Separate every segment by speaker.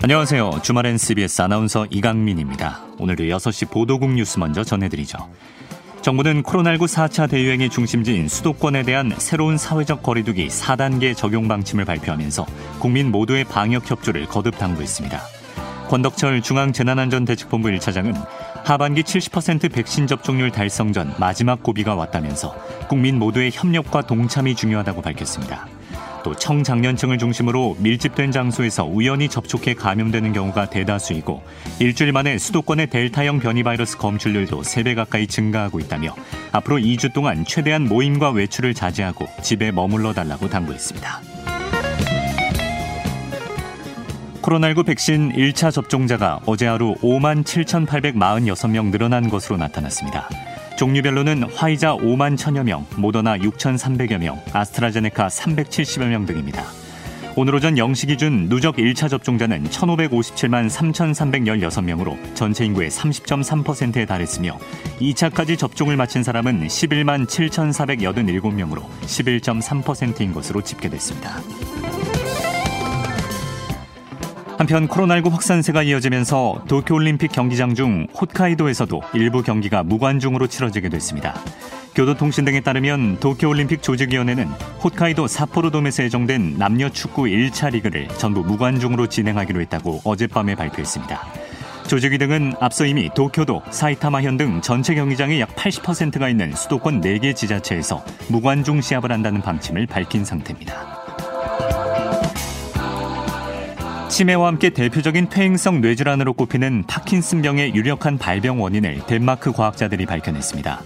Speaker 1: 안녕하세요. 주말엔 CBS 아나운서 이강민입니다. 오늘도 6시 보도국 뉴스 먼저 전해드리죠. 정부는 코로나19 4차 대유행의 중심지인 수도권에 대한 새로운 사회적 거리두기 4단계 적용 방침을 발표하면서 국민 모두의 방역 협조를 거듭 당부했습니다. 권덕철 중앙재난안전대책본부 1차장은 하반기 70% 백신 접종률 달성 전 마지막 고비가 왔다면서 국민 모두의 협력과 동참이 중요하다고 밝혔습니다. 또 청장년층을 중심으로 밀집된 장소에서 우연히 접촉해 감염되는 경우가 대다수이고 일주일 만에 수도권의 델타형 변이 바이러스 검출률도 3배 가까이 증가하고 있다며 앞으로 2주 동안 최대한 모임과 외출을 자제하고 집에 머물러 달라고 당부했습니다. 코로나19 백신 1차 접종자가 어제 하루 5만 7,846명 늘어난 것으로 나타났습니다. 종류별로는 화이자 5만 1천여 명, 모더나 6,300여 명, 아스트라제네카 370여 명 등입니다. 오늘 오전 0시 기준 누적 1차 접종자는 1,557만 3,316명으로 전체 인구의 30.3%에 달했으며 2차까지 접종을 마친 사람은 11만 7,487명으로 11.3%인 것으로 집계됐습니다. 한편 코로나19 확산세가 이어지면서 도쿄올림픽 경기장 중 홋카이도에서도 일부 경기가 무관중으로 치러지게 됐습니다. 교도통신 등에 따르면 도쿄올림픽 조직위원회는 홋카이도 사포로돔에서 예정된 남녀 축구 1차 리그를 전부 무관중으로 진행하기로 했다고 어젯밤에 발표했습니다. 조직위 등은 앞서 이미 도쿄도, 사이타마현 등 전체 경기장의 약 80%가 있는 수도권 4개 지자체에서 무관중 시합을 한다는 방침을 밝힌 상태입니다. 치매와 함께 대표적인 퇴행성 뇌질환으로 꼽히는 파킨슨병의 유력한 발병 원인을 덴마크 과학자들이 밝혀냈습니다.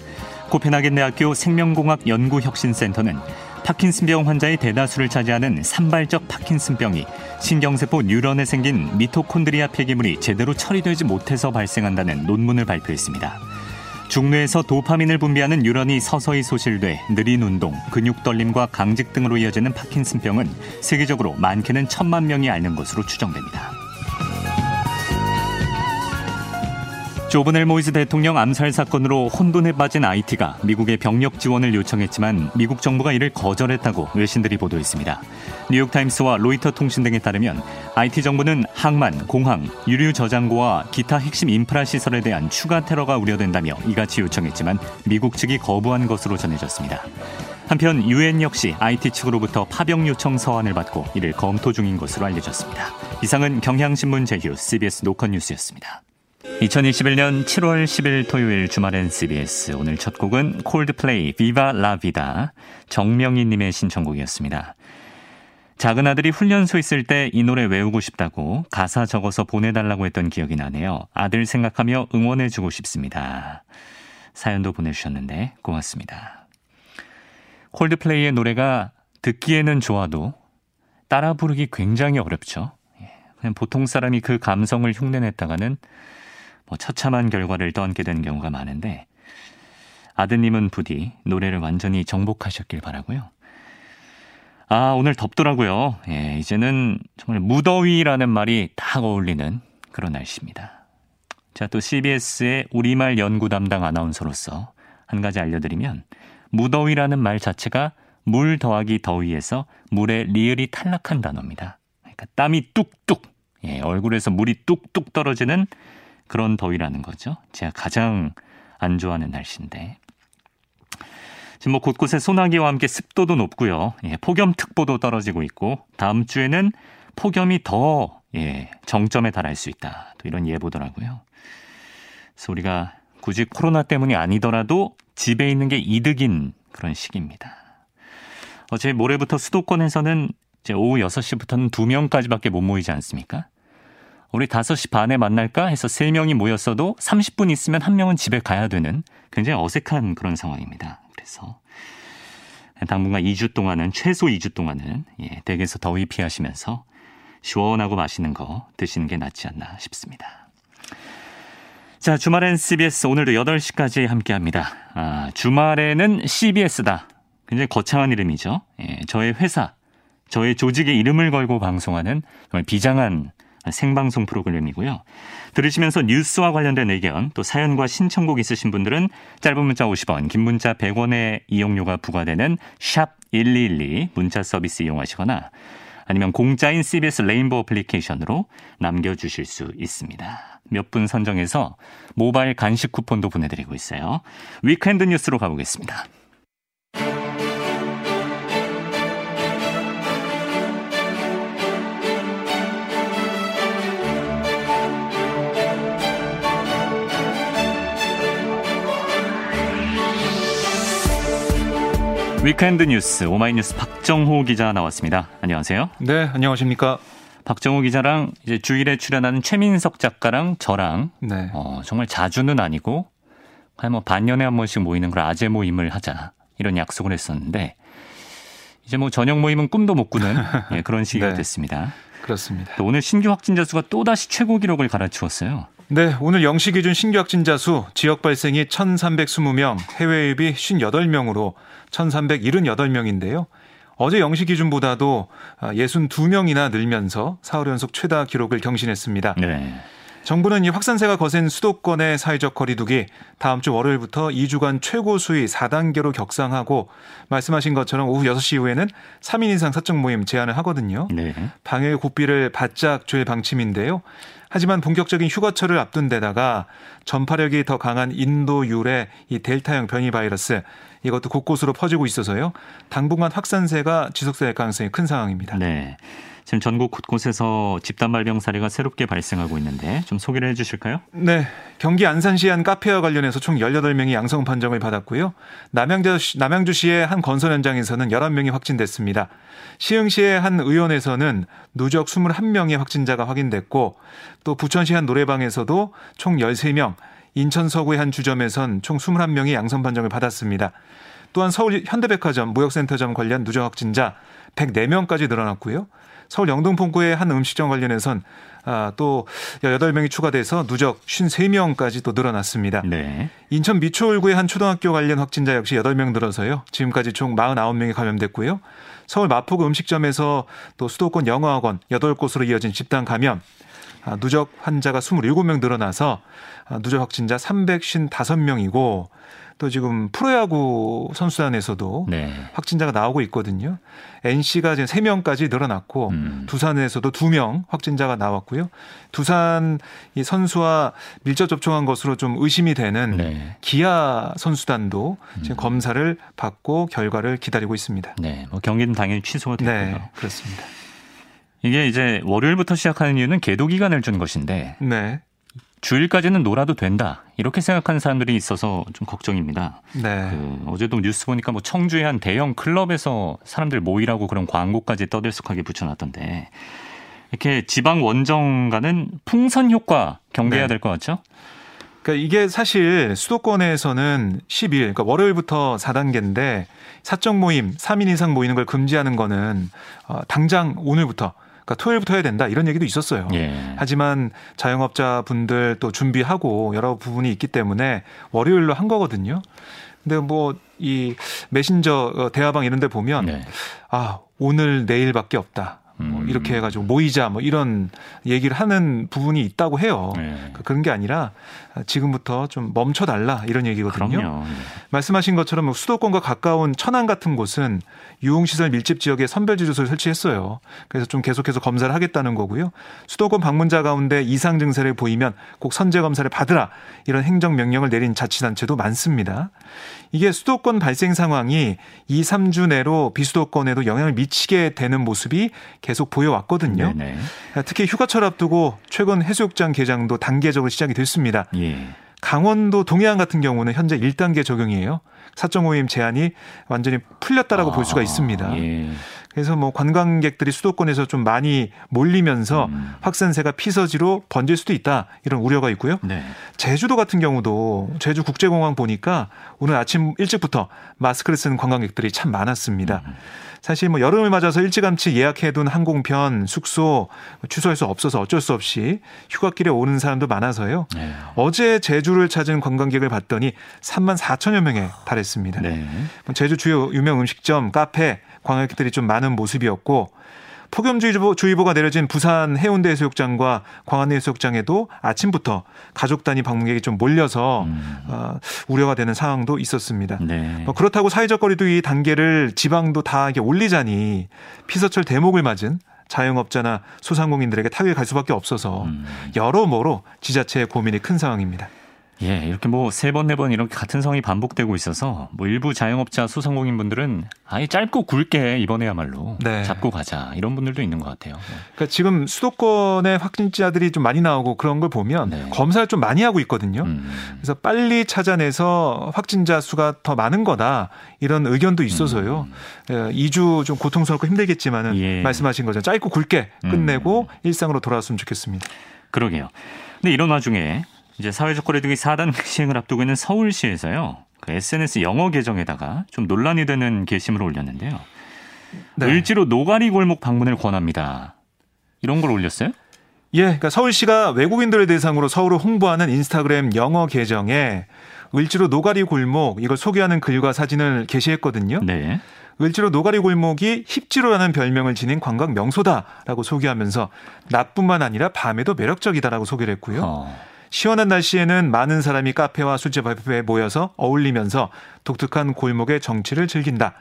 Speaker 1: 코펜하겐 대학교 생명공학 연구혁신센터는 파킨슨병 환자의 대다수를 차지하는 산발적 파킨슨병이 신경세포 뉴런에 생긴 미토콘드리아 폐기물이 제대로 처리되지 못해서 발생한다는 논문을 발표했습니다. 중뇌에서 도파민을 분비하는 뉴런이 서서히 소실돼 느린 운동, 근육 떨림과 강직 등으로 이어지는 파킨슨병은 세계적으로 많게는 천만 명이 앓는 것으로 추정됩니다. 조브넬 모이즈 대통령 암살 사건으로 혼돈에 빠진 아이티가 미국의 병력 지원을 요청했지만 미국 정부가 이를 거절했다고 외신들이 보도했습니다. 뉴욕타임스와 로이터 통신 등에 따르면 아이티 정부는 항만, 공항, 유류 저장고와 기타 핵심 인프라 시설에 대한 추가 테러가 우려된다며 이같이 요청했지만 미국 측이 거부한 것으로 전해졌습니다. 한편 유엔 역시 아이티 측으로부터 파병 요청 서한을 받고 이를 검토 중인 것으로 알려졌습니다. 이상은 경향신문 제휴 CBS 노컷 뉴스였습니다. 2021년 7월 10일 토요일 주말엔 CBS 오늘 첫 곡은 콜드플레이 비바 라비다 정명희 님의 신청곡이었습니다. 작은 아들이 훈련소 있을 때 이 노래 외우고 싶다고 가사 적어서 보내달라고 했던 기억이 나네요. 아들 생각하며 응원해주고 싶습니다. 사연도 보내주셨는데 고맙습니다. 콜드플레이의 노래가 듣기에는 좋아도 따라 부르기 굉장히 어렵죠. 예, 그냥 보통 사람이 그 감성을 흉내냈다가는 뭐 처참한 결과를 떠안게 되는 경우가 많은데 아드님은 부디 노래를 완전히 정복하셨길 바라고요. 아 오늘 덥더라고요. 예, 이제는 정말 무더위라는 말이 딱 어울리는 그런 날씨입니다. 자, 또 CBS의 우리말 연구 담당 아나운서로서 한 가지 알려드리면 무더위라는 말 자체가 물 더하기 더위에서 물의 리을이 탈락한 단어입니다. 그러니까 땀이 뚝뚝, 예, 얼굴에서 물이 뚝뚝 떨어지는 그런 더위라는 거죠. 제가 가장 안 좋아하는 날씨인데. 지금 뭐 곳곳에 소나기와 함께 습도도 높고요. 예, 폭염특보도 떨어지고 있고 다음 주에는 폭염이 더 예, 정점에 달할 수 있다. 또 이런 예보더라고요. 그래서 우리가 굳이 코로나 때문이 아니더라도 집에 있는 게 이득인 그런 시기입니다. 어제 모레부터 수도권에서는 이제 오후 6시부터는 2명까지밖에 못 모이지 않습니까? 우리 5시 반에 만날까 해서 3명이 모였어도 30분 있으면 한 명은 집에 가야 되는 굉장히 어색한 그런 상황입니다. 그래서 당분간 2주 동안은 최소 2주 동안은 예, 댁에서 더위 피하시면서 시원하고 맛있는 거 드시는 게 낫지 않나 싶습니다. 자, 주말엔 CBS 오늘도 8시까지 함께 합니다. 아, 주말에는 CBS다. 굉장히 거창한 이름이죠. 예, 저의 회사 저의 조직의 이름을 걸고 방송하는 정말 비장한 생방송 프로그램이고요. 들으시면서 뉴스와 관련된 의견 또 사연과 신청곡 있으신 분들은 짧은 문자 50원, 긴 문자 100원의 이용료가 부과되는 샵 1212 문자 서비스 이용하시거나 아니면 공짜인 CBS 레인보우 애플리케이션으로 남겨주실 수 있습니다. 몇 분 선정해서 모바일 간식 쿠폰도 보내드리고 있어요. weekend 뉴스로 가보겠습니다. weekend 뉴스 오마이뉴스 박정호 기자 나왔습니다. 안녕하세요.
Speaker 2: 네, 안녕하십니까.
Speaker 1: 박정호 기자랑 이제 주일에 출연하는 최민석 작가랑 저랑 네. 어, 정말 자주는 아니고 한뭐 반년에 한 번씩 모이는 그런 아재 모임을 하자 이런 약속을 했었는데 이제 뭐 저녁 모임은 꿈도 못 꾸는 예, 그런 시기가 네. 됐습니다.
Speaker 2: 그렇습니다.
Speaker 1: 또 오늘 신규 확진자 수가 또 다시 최고 기록을 갈아치웠어요.
Speaker 2: 네, 오늘 영시 기준 신규 확진자 수 지역 발생이 1,320명, 해외 유입이 58명으로 1,378명인데요. 어제 영시 기준보다도 62명이나 아, 늘면서 사흘 연속 최다 기록을 경신했습니다. 네. 정부는 이 확산세가 거센 수도권의 사회적 거리두기 다음 주 월요일부터 2주간 최고 수위 4단계로 격상하고 말씀하신 것처럼 오후 6시 이후에는 3인 이상 사적 모임 제한을 하거든요. 네. 방역의 고삐를 바짝 조일 방침인데요. 하지만 본격적인 휴가철을 앞둔 데다가 전파력이 더 강한 인도 유래 이 델타형 변이 바이러스 이것도 곳곳으로 퍼지고 있어서요. 당분간 확산세가 지속될 가능성이 큰 상황입니다.
Speaker 1: 네. 지금 전국 곳곳에서 집단 발병 사례가 새롭게 발생하고 있는데 좀 소개를 해 주실까요?
Speaker 2: 네. 경기 안산시 한 카페와 관련해서 총 18명이 양성 판정을 받았고요. 남양주, 남양주시의 한 건설 현장에서는 11명이 확진됐습니다. 시흥시의 한 의원에서는 누적 21명의 확진자가 확인됐고 또 부천시 한 노래방에서도 총 13명, 인천 서구의 한 주점에선 총 21명이 양성 판정을 받았습니다. 또한 서울 현대백화점, 무역센터점 관련 누적 확진자 104명까지 늘어났고요. 서울 영등포구의 한 음식점 관련해선 아, 또 18명이 추가돼서 누적 53명까지 또 늘어났습니다. 네. 인천 미추홀구의 한 초등학교 관련 확진자 역시 8명 늘어서요. 지금까지 총 49명이 감염됐고요. 서울 마포구 음식점에서 또 수도권 영어학원 8곳으로 이어진 집단 감염 아, 누적 환자가 27명 늘어나서 아, 누적 확진자 355명이고 또 지금 프로야구 선수단에서도 네. 확진자가 나오고 있거든요. NC가 지금 3명까지 늘어났고 음. 두산에서도 2명 확진자가 나왔고요. 두산 이 선수와 밀접 접촉한 것으로 좀 의심이 되는 네. 기아 선수단도 지금 음. 검사를 받고 결과를 기다리고 있습니다.
Speaker 1: 네. 뭐 경기는 당연히 취소가 됐고요. 네,
Speaker 2: 그렇습니다.
Speaker 1: 이게 이제 월요일부터 시작하는 이유는 계도 기간을 준 것인데 네. 주일까지는 놀아도 된다 이렇게 생각하는 사람들이 있어서 좀 걱정입니다. 네. 그 어제도 뉴스 보니까 뭐 청주의 한 대형 클럽에서 사람들 모이라고 그런 광고까지 떠들썩하게 붙여놨던데 이렇게 지방 원정가는 풍선 효과 경계해야 네. 될것 같죠?
Speaker 2: 그러니까 이게 사실 수도권에서는 10일, 그러니까 월요일부터 4단계인데 사적 모임 3인 이상 모이는 걸 금지하는 거는 어, 당장 오늘부터 그러니까 토요일부터 해야 된다 이런 얘기도 있었어요. 예. 하지만 자영업자 분들 또 준비하고 여러 부분이 있기 때문에 월요일로 한 거거든요. 근데 뭐 이 메신저 어, 대화방 이런 데 보면 네. 아, 오늘 내일밖에 없다. 뭐 음. 이렇게 해가지고 모이자 뭐 이런 얘기를 하는 부분이 있다고 해요. 네. 그러니까 그런 게 아니라 지금부터 좀 멈춰달라 이런 얘기거든요. 그럼요. 네. 말씀하신 것처럼 뭐 수도권과 가까운 천안 같은 곳은 유흥시설 밀집 지역에 선별지주소를 설치했어요. 그래서 좀 계속해서 검사를 하겠다는 거고요. 수도권 방문자 가운데 이상 증세를 보이면 꼭 선제 검사를 받으라 이런 행정 명령을 내린 자치단체도 많습니다. 이게 수도권 발생 상황이 2, 3주 내로 비수도권에도 영향을 미치게 되는 모습이 계속 보여왔거든요. 네네. 특히 휴가철 앞두고 최근 해수욕장 개장도 단계적으로 시작이 됐습니다. 예. 강원도 동해안 같은 경우는 현재 1단계 적용이에요. 사적 모임 제한이 완전히 풀렸다라고 아, 볼 수가 있습니다. 예. 그래서 뭐 관광객들이 수도권에서 좀 많이 몰리면서 음. 확산세가 피서지로 번질 수도 있다 이런 우려가 있고요. 네. 제주도 같은 경우도 제주 국제공항 보니까 오늘 아침 일찍부터 마스크를 쓰는 관광객들이 참 많았습니다. 음. 사실 뭐 여름을 맞아서 일찌감치 예약해둔 항공편, 숙소 취소할 수 없어서 어쩔 수 없이 휴가길에 오는 사람도 많아서요. 네. 어제 제주를 찾은 관광객을 봤더니 3만 4천여 명에 달했습니다. 네. 뭐 제주 주요 유명 음식점, 카페, 관광객들이 좀 많은 모습이었고 폭염주의보, 가 내려진 부산 해운대 해수욕장과 광안리 해수욕장에도 아침부터 가족 단위 방문객이 좀 몰려서 음. 어, 우려가 되는 상황도 있었습니다. 네. 뭐 그렇다고 사회적 거리두기 단계를 지방도 다 올리자니 피서철 대목을 맞은 자영업자나 소상공인들에게 타격이 갈 수밖에 없어서 음. 여러모로 지자체의 고민이 큰 상황입니다.
Speaker 1: 예, 이렇게 뭐 세 번, 네 번 이렇게 같은 상황이 반복되고 있어서 뭐 일부 자영업자 소상공인 분들은 아예 짧고 굵게 이번에야말로 네. 잡고 가자 이런 분들도 있는 것 같아요. 네.
Speaker 2: 그러니까 지금 수도권의 확진자들이 좀 많이 나오고 그런 걸 보면 네. 검사를 좀 많이 하고 있거든요. 음. 그래서 빨리 찾아내서 확진자 수가 더 많은 거다 이런 의견도 있어서요. 음. 2주 예, 좀 고통스럽고 힘들겠지만은 예. 말씀하신 것처럼 짧고 굵게 끝내고 음. 일상으로 돌아왔으면 좋겠습니다.
Speaker 1: 그러게요. 근데 이런 와중에 이제 사회적 거리두기 4단 시행을 앞두고 있는 서울시에서요. 그 SNS 영어 계정에다가 좀 논란이 되는 게시물을 올렸는데요. 네. 을지로 노가리 골목 방문을 권합니다. 이런 걸 올렸어요?
Speaker 2: 예, 그러니까 서울시가 외국인들을 대상으로 서울을 홍보하는 인스타그램 영어 계정에 을지로 노가리 골목 이걸 소개하는 글과 사진을 게시했거든요. 네. 을지로 노가리 골목이 힙지로라는 별명을 지닌 관광 명소다라고 소개하면서 낮뿐만 아니라 밤에도 매력적이다라고 소개를 했고요. 어. 시원한 날씨에는 많은 사람이 카페와 술집 앞에 모여서 어울리면서 독특한 골목의 정취를 즐긴다.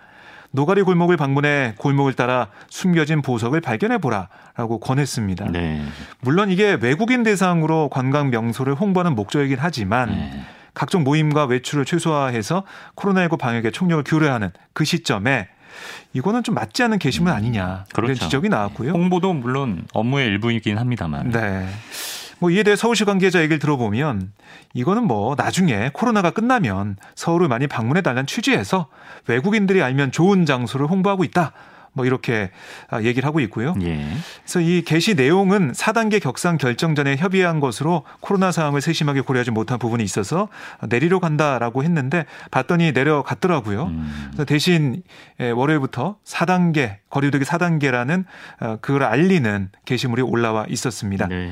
Speaker 2: 노가리 골목을 방문해 골목을 따라 숨겨진 보석을 발견해 보라라고 권했습니다. 네. 물론 이게 외국인 대상으로 관광 명소를 홍보하는 목적이긴 하지만 네. 각종 모임과 외출을 최소화해서 코로나19 방역에 총력을 기울여야 하는 그 시점에 이거는 좀 맞지 않는 게시물 아니냐 그렇죠. 이런 지적이 나왔고요.
Speaker 1: 홍보도 물론 업무의 일부이긴 합니다만. 네.
Speaker 2: 뭐 이에 대해 서울시 관계자 얘기를 들어보면 이거는 뭐 나중에 코로나가 끝나면 서울을 많이 방문해 달라는 취지에서 외국인들이 알면 좋은 장소를 홍보하고 있다. 뭐 이렇게 아, 얘기를 하고 있고요. 예. 그래서 이 게시 내용은 4단계 격상 결정 전에 협의한 것으로 코로나 상황을 세심하게 고려하지 못한 부분이 있어서 내리려 간다라고 했는데 봤더니 내려갔더라고요. 음. 그래서 대신 예, 월요일부터 4단계 거리두기 4단계라는 어, 그걸 알리는 게시물이 올라와 있었습니다. 네.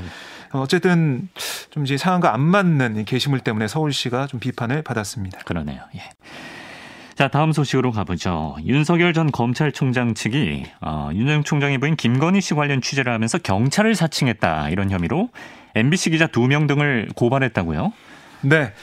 Speaker 2: 어쨌든 좀 이제 상황과 안 맞는 게시물 때문에 서울시가 좀 비판을 받았습니다.
Speaker 1: 그러네요. 예. 자, 다음 소식으로 가보죠. 윤석열 전 검찰총장 측이 어, 윤영 총장의 부인 김건희 씨 관련 취재를 하면서 경찰을 사칭했다 이런 혐의로 MBC 기자 두 명 등을 고발했다고요?
Speaker 2: 네.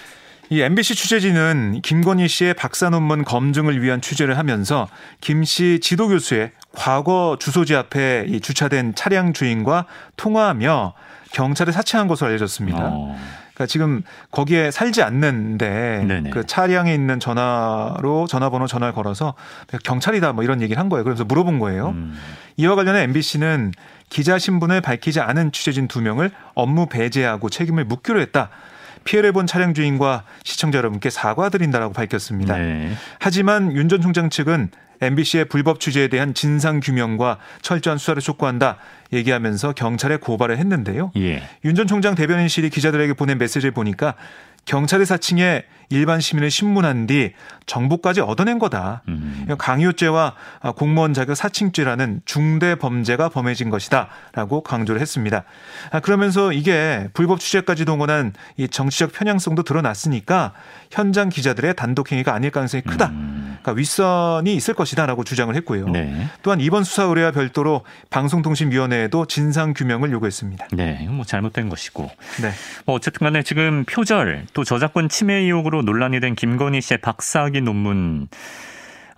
Speaker 2: 이 MBC 취재진은 김건희 씨의 박사 논문 검증을 위한 취재를 하면서 김 씨 지도 교수의 과거 주소지 앞에 주차된 차량 주인과 통화하며 경찰에 사칭한 것으로 알려졌습니다. 어. 그러니까 지금 거기에 살지 않는데 네네. 그 차량에 있는 전화로 전화번호 전화를 걸어서 경찰이다 뭐 이런 얘기를 한 거예요. 그래서 물어본 거예요. 음. 이와 관련해 MBC는 기자 신분을 밝히지 않은 취재진 두 명을 업무 배제하고 책임을 묻기로 했다. 피해를 본 차량 주인과 시청자 여러분께 사과드린다라고 밝혔습니다. 네. 하지만 윤 전 총장 측은 MBC의 불법 취재에 대한 진상 규명과 철저한 수사를 촉구한다 얘기하면서 경찰에 고발을 했는데요. 예. 윤전 총장 대변인실이 기자들에게 보낸 메시지를 보니까 경찰의 사칭에 일반 시민을 신문한 뒤 정보까지 얻어낸 거다. 음. 강요죄와 공무원 자격 사칭죄라는 중대 범죄가 범해진 것이다라고 강조를 했습니다. 아, 그러면서 이게 불법 취재까지 동원한 이 정치적 편향성도 드러났으니까 현장 기자들의 단독 행위가 아닐 가능성이 크다. 음. 그러니까 윗선이 있을 것이다라고 주장을 했고요. 네. 또한 이번 수사 의뢰와 별도로 방송통신위원회에도 진상 규명을 요구했습니다.
Speaker 1: 네, 이건 뭐 잘못된 것이고. 네. 뭐 어쨌든간에 지금 표절 또 저작권 침해 의혹으로 논란이 된 김건희 씨의 박사학위 논문.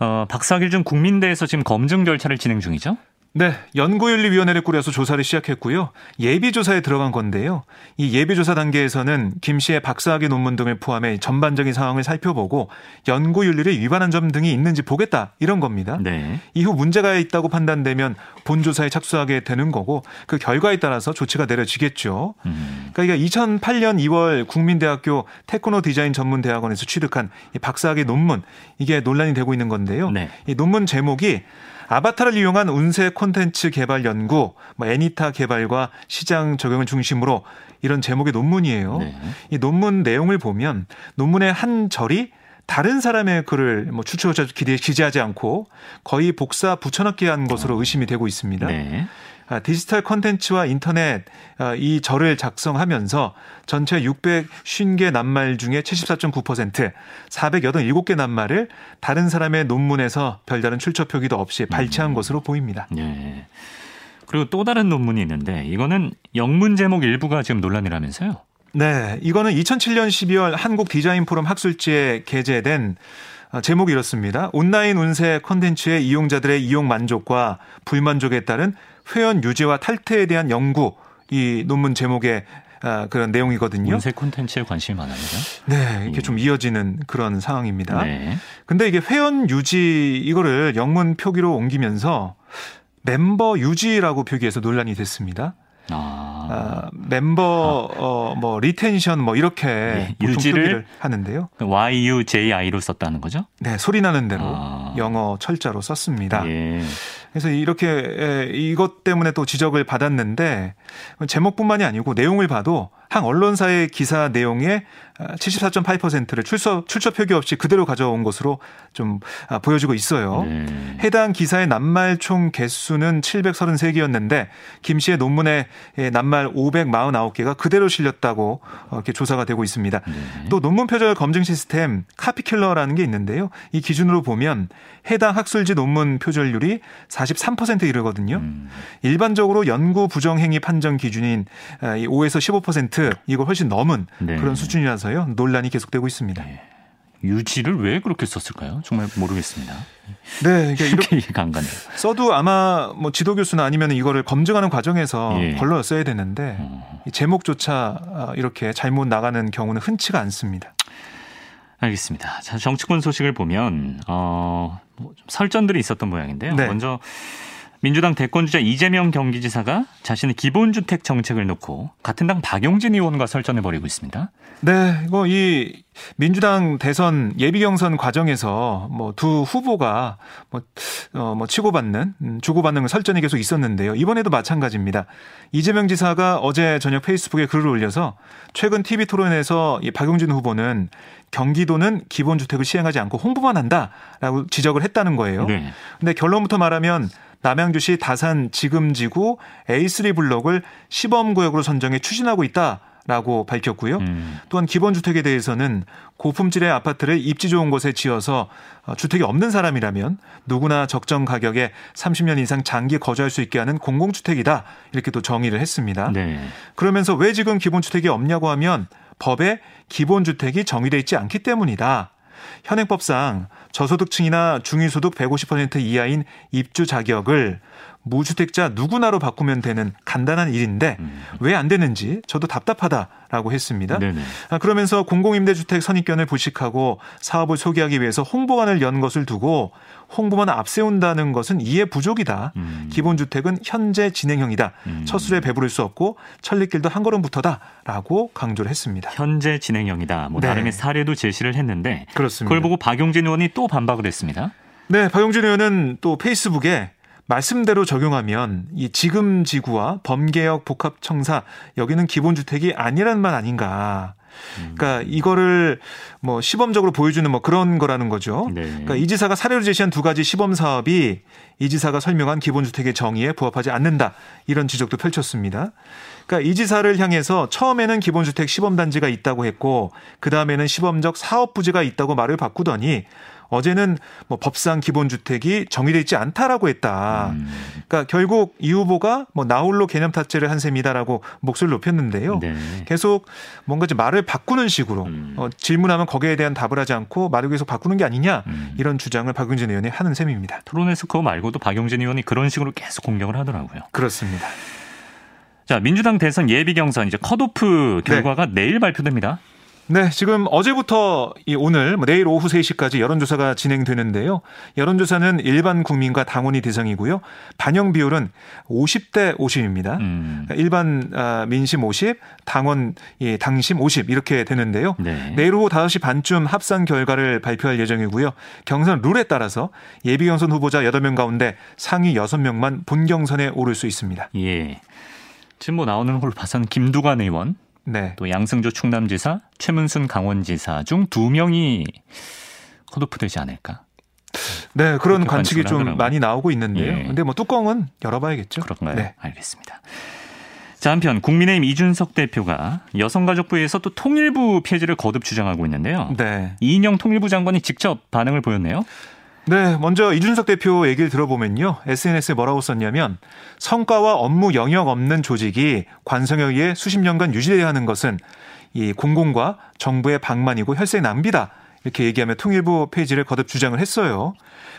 Speaker 1: 어, 박사학위 중 국민대에서 지금 검증 절차를 진행 중이죠?
Speaker 2: 네, 연구윤리위원회를 꾸려서 조사를 시작했고요. 예비조사에 들어간 건데요. 이 예비조사 단계에서는 김 씨의 박사학위 논문 등을 포함해 전반적인 상황을 살펴보고 연구윤리를 위반한 점 등이 있는지 보겠다 이런 겁니다. 네. 이후 문제가 있다고 판단되면 본 조사에 착수하게 되는 거고 그 결과에 따라서 조치가 내려지겠죠. 음. 그러니까 2008년 2월 국민대학교 테크노 디자인 전문대학원에서 취득한 이 박사학위 논문 이게 논란이 되고 있는 건데요. 네. 이 논문 제목이 아바타를 이용한 운세 콘텐츠 개발 연구, 뭐 애니타 개발과 시장 적용을 중심으로 이런 제목의 논문이에요. 네. 이 논문 내용을 보면 논문의 한 절이 다른 사람의 글을 뭐 추측자 기대 기재하지 않고 거의 복사 붙여넣기 한 것으로 의심이 되고 있습니다. 네. 아, 디지털 컨텐츠와 인터넷 아, 이 절을 작성하면서 전체 650개 낱말 중에 74.9% 487개 낱말을 다른 사람의 논문에서 별다른 출처 표기도 없이 발췌한 음. 것으로 보입니다. 네.
Speaker 1: 그리고 또 다른 논문이 있는데 이거는 영문 제목 일부가 지금 논란이라면서요?
Speaker 2: 네, 이거는 2007년 12월 한국 디자인 포럼 학술지에 게재된 아, 제목이 이렇습니다. 온라인 운세 콘텐츠의 이용자들의 이용 만족과 불만족에 따른 회원 유지와 탈퇴에 대한 연구 이 논문 제목의 아, 그런 내용이거든요.
Speaker 1: 운세 콘텐츠에 관심이 많아요.
Speaker 2: 네, 이렇게 예. 좀 이어지는 그런 상황입니다. 네. 근데 이게 회원 유지 이거를 영문 표기로 옮기면서 멤버 유지라고 표기해서 논란이 됐습니다. 아. 아 멤버 아. 어뭐 retention 뭐 이렇게 네, 유지를 하는데요.
Speaker 1: YUJI로 썼다는 거죠?
Speaker 2: 네, 소리 나는 대로 아. 영어 철자로 썼습니다. 예. 그래서 이렇게 이것 때문에 또 지적을 받았는데 제목뿐만이 아니고 내용을 봐도 한 언론사의 기사 내용에 74.8%를 출처 출처 표기 없이 그대로 가져온 것으로 좀 아, 보여지고 있어요. 네. 해당 기사의 낱말 총 개수는 733개였는데 김 씨의 논문에 낱말 549개가 그대로 실렸다고 어, 이렇게 조사가 되고 있습니다. 네. 또 논문 표절 검증 시스템 카피킬러라는 게 있는데요. 이 기준으로 보면 해당 학술지 논문 표절률이 43%에 이르거든요. 음. 일반적으로 연구 부정 행위 판정 기준인 5에서 15% 이걸 훨씬 넘은 네. 그런 수준이라서요. 논란이 계속되고 있습니다. 네.
Speaker 1: 유지를 왜 그렇게 썼을까요? 정말 모르겠습니다.
Speaker 2: 네, 이게 이렇게 이해가 안 가네요. 써도 아마 뭐 지도 교수나 아니면 이거를 검증하는 과정에서 예. 걸러 써야 되는데 어. 제목조차 아, 이렇게 잘못 나가는 경우는 흔치가 않습니다.
Speaker 1: 알겠습니다. 자, 정치권 소식을 보면 어, 뭐 설전들이 있었던 모양인데요. 네. 먼저 민주당 대권주자 이재명 경기지사가 자신의 기본주택 정책을 놓고 같은 당 박용진 의원과 설전을 벌이고 있습니다.
Speaker 2: 네, 이거 이 민주당 대선 예비 경선 과정에서 뭐 두 후보가 뭐, 어, 뭐 치고받는, 음, 주고받는 설전이 계속 있었는데요. 이번에도 마찬가지입니다. 이재명 지사가 어제 저녁 페이스북에 글을 올려서 최근 TV 토론에서 이 박용진 후보는 경기도는 기본주택을 시행하지 않고 홍보만 한다라고 지적을 했다는 거예요. 네. 근데 결론부터 말하면 남양주시 다산 지금지구 A3 블록을 시범구역으로 선정해 추진하고 있다. 라고 밝혔고요. 음. 또한 기본주택에 대해서는 고품질의 아파트를 입지 좋은 곳에 지어서 어, 주택이 없는 사람이라면 누구나 적정 가격에 30년 이상 장기 거주할 수 있게 하는 공공주택이다. 이렇게 또 정의를 했습니다. 네. 그러면서 왜 지금 기본주택이 없냐고 하면 법에 기본주택이 정의돼 있지 않기 때문이다. 현행법상 저소득층이나 중위소득 150% 이하인 입주 자격을 무주택자 누구나로 바꾸면 되는 간단한 일인데 음. 왜안 되는지 저도 답답하다라고 했습니다. 네네. 아, 그러면서 공공임대주택 선입견을 부식하고 사업을 소개하기 위해서 홍보관을 연 것을 두고 홍보만 앞세운다는 것은 이해 부족이다. 음. 기본주택은 현재 진행형이다. 음. 첫 술에 배부를 수 없고 천리길도 한 걸음부터다라고 강조를 했습니다.
Speaker 1: 현재 진행형이다. 뭐 네. 나름의 사례도 제시를 했는데 그렇습니다. 그걸 보고 박용진 의원이 또 반박을 했습니다.
Speaker 2: 네, 박용진 의원은 또 페이스북에 말씀대로 적용하면 이 지금 지구와 범개혁 복합 청사 여기는 기본 주택이 아니란 말 아닌가. 그러니까 이거를 뭐 시범적으로 보여주는 뭐 그런 거라는 거죠. 네. 그러니까 이 지사가 사례로 제시한 두 가지 시범 사업이 이 지사가 설명한 기본주택의 정의에 부합하지 않는다 이런 지적도 펼쳤습니다. 그러니까 이 지사를 향해서 처음에는 기본주택 시범단지가 있다고 했고 그 다음에는 시범적 사업 부지가 있다고 말을 바꾸더니 어제는 뭐 법상 기본주택이 정의돼 있지 않다라고 했다. 음. 그러니까 결국 이 후보가 뭐 나홀로 개념 탑재를 한 셈이다라고 목소리를 높였는데요. 네. 계속 뭔가 좀 말을 바꾸는 식으로 음. 어, 질문하면 거기에 대한 답을 하지 않고 말을 계속 바꾸는 게 아니냐 음. 이런 주장을 박용진 의원이 하는 셈입니다.
Speaker 1: 토론에서 그거 말고도 박용진 의원이 그런 식으로 계속 공격을 하더라고요.
Speaker 2: 그렇습니다.
Speaker 1: 자, 민주당 대선 예비 경선 이제 컷오프 결과가 네. 내일 발표됩니다.
Speaker 2: 네, 지금 어제부터 이 오늘 뭐 내일 오후 3시까지 여론조사가 진행되는데요. 여론조사는 일반 국민과 당원이 대상이고요. 반영 비율은 50대 50입니다. 음. 그러니까 일반 아, 민심 50, 당원 예, 당심 50 이렇게 되는데요. 네. 내일 오후 5시 반쯤 합산 결과를 발표할 예정이고요. 경선 룰에 따라서 예비 경선 후보자 8명 가운데 상위 6명만 본 경선에 오를 수 있습니다.
Speaker 1: 예. 지금 뭐 나오는 걸로 봐서는 김두관 의원 네. 또 양승조 충남지사, 최문순 강원지사 중 두 명이 컷오프 되지 않을까?
Speaker 2: 네, 그런 관측이 좀 하더라고요. 많이 나오고 있는데요.
Speaker 1: 예.
Speaker 2: 근데 뭐 뚜껑은 열어봐야겠죠.
Speaker 1: 그런가요?
Speaker 2: 네.
Speaker 1: 알겠습니다. 자, 한편 국민의힘 이준석 대표가 여성가족부에서 또 통일부 폐지를 거듭 주장하고 있는데요.
Speaker 2: 네.
Speaker 1: 이인영 통일부 장관이 직접 반응을 보였네요.
Speaker 2: 네, 먼저 이준석 대표 얘기를 들어보면요. SNS에 뭐라고 썼냐면 성과와 업무 영역 없는 조직이 관성에 의해 수십 년간 유지돼야 하는 것은 이 공공과 정부의 방만이고 혈세 낭비다. 이렇게 얘기하며 통일부 폐지를 거듭 주장을 했어요.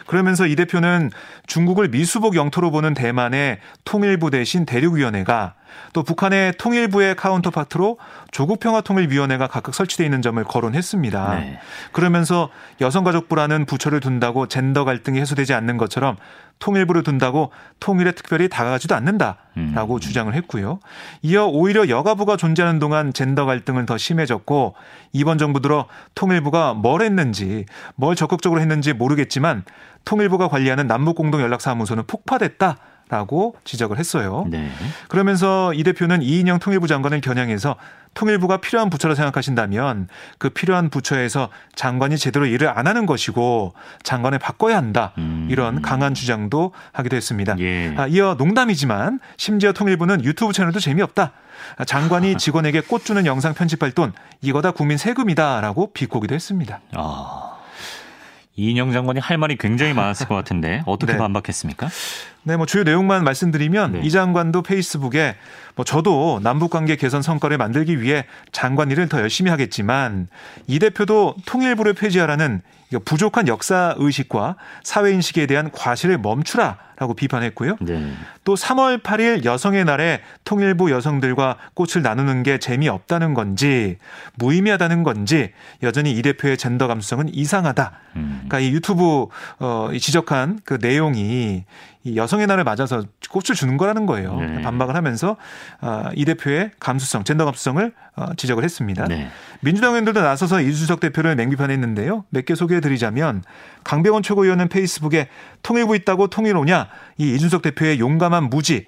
Speaker 2: 그러면서 이 대표는 중국을 미수복 영토로 보는 대만의 통일부 대신 대륙위원회가 또 북한의 통일부의 카운터파트로 조국평화통일위원회가 각각 설치되어 있는 점을 거론했습니다. 네. 그러면서 여성가족부라는 부처를 둔다고 젠더 갈등이 해소되지 않는 것처럼 통일부를 둔다고 통일에 특별히 다가가지도 않는다라고 음. 주장을 했고요. 이어 오히려 여가부가 존재하는 동안 젠더 갈등은 더 심해졌고 이번 정부 들어 통일부가 뭘 했는지 뭘 적극적으로 했는지 모르겠지만 통일부가 관리하는 남북공동연락사무소는 폭파됐다. 라고 지적을 했어요. 네. 그러면서 이 대표는 이인영 통일부 장관을 겨냥해서 통일부가 필요한 부처라 생각하신다면 그 필요한 부처에서 장관이 제대로 일을 안 하는 것이고 장관을 바꿔야 한다. 음. 이런 강한 주장도 하기도 했습니다. 예. 아, 이어 농담이지만 심지어 통일부는 유튜브 채널도 재미없다. 장관이 직원에게 꽃 주는 영상 편집할 돈 이거 다 국민 세금이다라고 비꼬기도 했습니다. 아.
Speaker 1: 이인영 장관이 할 말이 굉장히 많았을 것 같은데 어떻게 네. 반박했습니까?
Speaker 2: 네, 뭐 주요 내용만 말씀드리면 네. 이 장관도 페이스북에 뭐 저도 남북 관계 개선 성과를 만들기 위해 장관 일을 더 열심히 하겠지만 이 대표도 통일부를 폐지하라는 부족한 역사 의식과 사회 인식에 대한 과실을 멈추라라고 비판했고요. 네. 또 3월 8일 여성의 날에 통일부 여성들과 꽃을 나누는 게 재미없다는 건지 무의미하다는 건지 여전히 이 대표의 젠더 감수성은 이상하다. 음. 그러니까 이 유튜브 어 지적한 그 내용이 이 여 성의 날을 맞아서 꽃을 주는 거라는 거예요. 네. 반박을 하면서 아, 이 대표의 감수성, 젠더 감수성을 어, 지적을 했습니다. 네. 민주당 의원들도 나서서 이준석 대표를 맹비판했는데요. 몇 개 소개해드리자면 강병원 최고위원은 페이스북에 통일부 있다고 통일 오냐 이 이준석 대표의 용감한 무지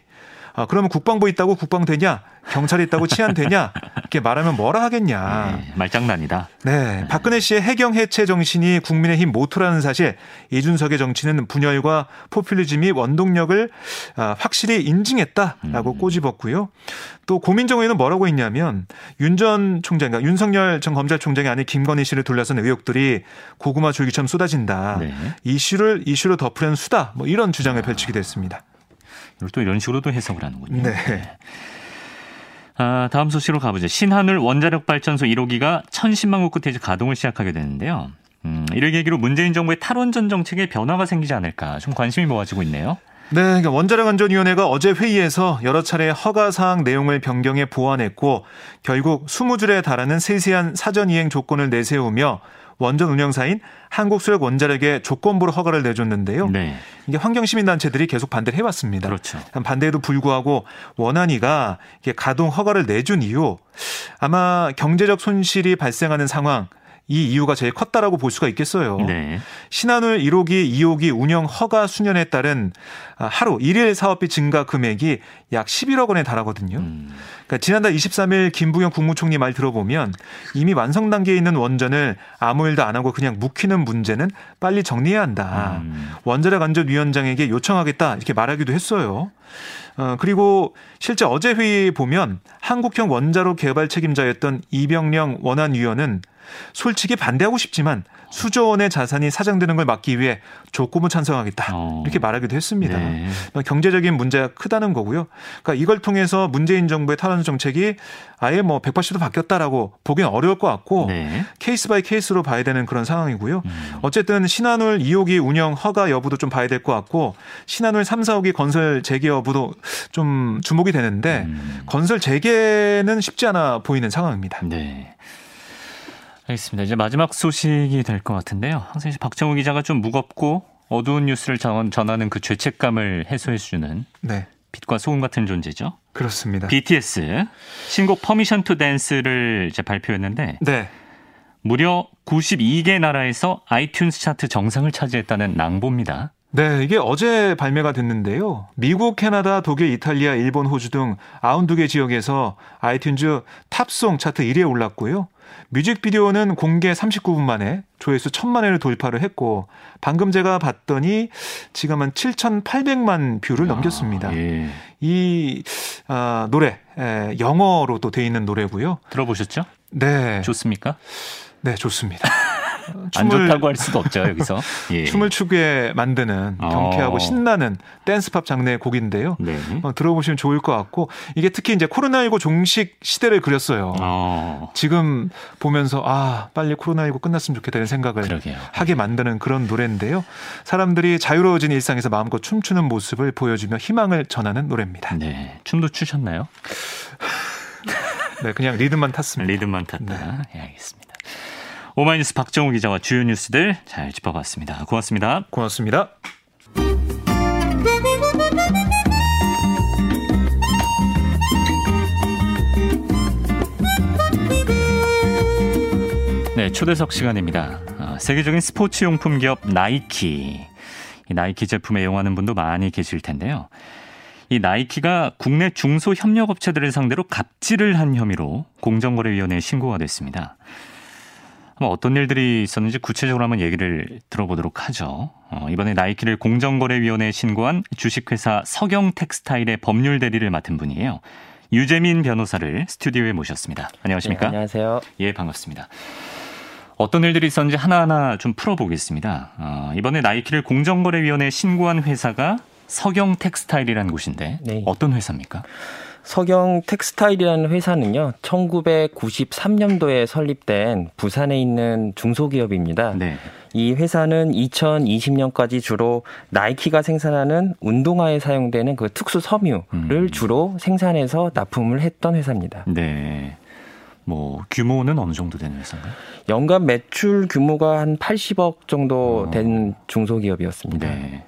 Speaker 2: 아, 그러면 국방부 있다고 국방 되냐? 경찰이 있다고 치안 되냐? 이렇게 말하면 뭐라 하겠냐.
Speaker 1: 네, 말장난이다.
Speaker 2: 네, 박근혜 씨의 해경 해체 정신이 국민의힘 모토라는 사실, 이준석의 정치는 분열과 포퓰리즘이 원동력을 아, 확실히 인증했다라고 음. 꼬집었고요. 또 고민정 의원은 뭐라고 했냐면 윤 전 총장, 그러니까 윤석열 전 검찰총장이 아닌 김건희 씨를 둘러싼 의혹들이 고구마 줄기처럼 쏟아진다. 네. 이슈를 이슈로 덮으려는 수다. 뭐 이런 주장을 펼치기도 했습니다.
Speaker 1: 또 이런 식으로도 해석을 하는군요. 네. 네. 아, 다음 소식으로 가보죠. 신한울 원자력 발전소 1호기가 1010만 호 끝에 가동을 시작하게 되는데요. 음, 이를 계기로 문재인 정부의 탈원전 정책에 변화가 생기지 않을까 좀 관심이 모아지고 있네요.
Speaker 2: 네, 그러니까 원자력안전위원회가 어제 회의에서 여러 차례 허가 사항 내용을 변경해 보완했고 결국 20줄에 달하는 세세한 사전 이행 조건을 내세우며 원전 운영사인 한국수력 원자력에 조건부로 허가를 내줬는데요. 네. 이게 환경시민단체들이 계속 반대를 해왔습니다.
Speaker 1: 그렇죠.
Speaker 2: 반대에도 불구하고 원안위가 가동 허가를 내준 이유 아마 경제적 손실이 발생하는 상황 이 이유가 제일 컸다라고 볼 수가 있겠어요. 네. 신한울 1호기, 2호기 운영 허가 수년에 따른 하루 1일 사업비 증가 금액이 약 11억 원에 달하거든요. 음. 그러니까 지난달 23일 김부영 국무총리 말 들어보면 이미 완성 단계에 있는 원전을 아무 일도 안 하고 그냥 묵히는 문제는 빨리 정리해야 한다. 음. 원자력 안전위원장에게 요청하겠다 이렇게 말하기도 했어요. 어, 그리고 실제 어제 회의 보면 한국형 원자로 개발 책임자였던 이병령 원안위원은 솔직히 반대하고 싶지만 수조 원의 자산이 사장되는 걸 막기 위해 조건부 찬성하겠다 어. 이렇게 말하기도 했습니다. 네. 경제적인 문제가 크다는 거고요. 그러니까 이걸 통해서 문재인 정부의 탈원전 정책이 아예 뭐 180도 바뀌었다라고 보기는 어려울 것 같고 네. case by case로 봐야 되는 그런 상황이고요. 음. 어쨌든 신한울 2호기 운영 허가 여부도 좀 봐야 될 것 같고 신한울 3, 4호기 건설 재개 여부도 좀 주목이 되는데 음. 건설 재개는 쉽지 않아 보이는 상황입니다.
Speaker 1: 네. 알겠습니다. 이제 마지막 소식이 될 것 같은데요. 항상 박정호 기자가 좀 무겁고 어두운 뉴스를 전하는 그 죄책감을 해소해주는 네. 빛과 소금 같은 존재죠.
Speaker 2: 그렇습니다.
Speaker 1: BTS 신곡 Permission to Dance를 이제 발표했는데 네. 무려 92개 나라에서 아이튠스 차트 정상을 차지했다는 낭보입니다.
Speaker 2: 네, 이게 어제 발매가 됐는데요. 미국, 캐나다, 독일, 이탈리아, 일본, 호주 등 92개 지역에서 아이튠즈 top song 차트 1위에 올랐고요. 뮤직비디오는 공개 39분 만에 조회수 1000만 회를 돌파를 했고 방금 제가 봤더니 지금 한 7,800만 view를 아, 넘겼습니다. 예. 이 아, 노래 에, 영어로 또 돼 있는 노래고요.
Speaker 1: 들어보셨죠?
Speaker 2: 네.
Speaker 1: 좋습니까?
Speaker 2: 네, 좋습니다.
Speaker 1: 안 좋다고 할 수도 없죠 여기서
Speaker 2: 예. 춤을 추게 만드는 경쾌하고 어. 신나는 댄스팝 장르의 곡인데요. 네. 어, 들어보시면 좋을 것 같고 이게 특히 이제 코로나19 종식 시대를 그렸어요. 어. 지금 보면서 아 빨리 코로나19 끝났으면 좋겠다는 생각을 그러게요. 하게 만드는 그런 노래인데요. 사람들이 자유로워진 일상에서 마음껏 춤추는 모습을 보여주며 희망을 전하는 노래입니다.
Speaker 1: 네, 춤도 추셨나요?
Speaker 2: 네, 그냥 리듬만 탔습니다.
Speaker 1: 리듬만 탔다. 네. 예, 알겠습니다. 오마이뉴스 박정우 기자와 주요 뉴스들 잘 짚어봤습니다. 고맙습니다.
Speaker 2: 고맙습니다.
Speaker 1: 네, 초대석 시간입니다. 어, 세계적인 스포츠 용품 기업 나이키. 이 나이키 제품에 이용하는 분도 많이 계실 텐데요. 이 나이키가 국내 중소 협력업체들을 상대로 갑질을 한 혐의로 공정거래위원회에 신고가 됐습니다. 어떤 일들이 있었는지 구체적으로 한번 얘기를 들어보도록 하죠. 어, 이번에 나이키를 공정거래위원회에 신고한 주식회사 석영텍스타일의 법률 대리를 맡은 분이에요. 유재민 변호사를 스튜디오에 모셨습니다. 안녕하십니까? 네,
Speaker 3: 안녕하세요.
Speaker 1: 예, 반갑습니다. 어떤 일들이 있었는지 하나하나 좀 풀어보겠습니다. 어, 이번에 나이키를 공정거래위원회에 신고한 회사가 석영텍스타일이라는 곳인데 네. 어떤 회사입니까?
Speaker 3: 서경 텍스타일이라는 회사는요, 1993년도에 설립된 부산에 있는 중소기업입니다. 네. 이 회사는 2020년까지 주로 나이키가 생산하는 운동화에 사용되는 그 특수 섬유를 음. 주로 생산해서 납품을 했던 회사입니다.
Speaker 1: 네. 뭐 규모는 어느 정도 되는 회사인가요?
Speaker 3: 연간 매출 규모가 한 80억 정도 어. 된 중소기업이었습니다. 네.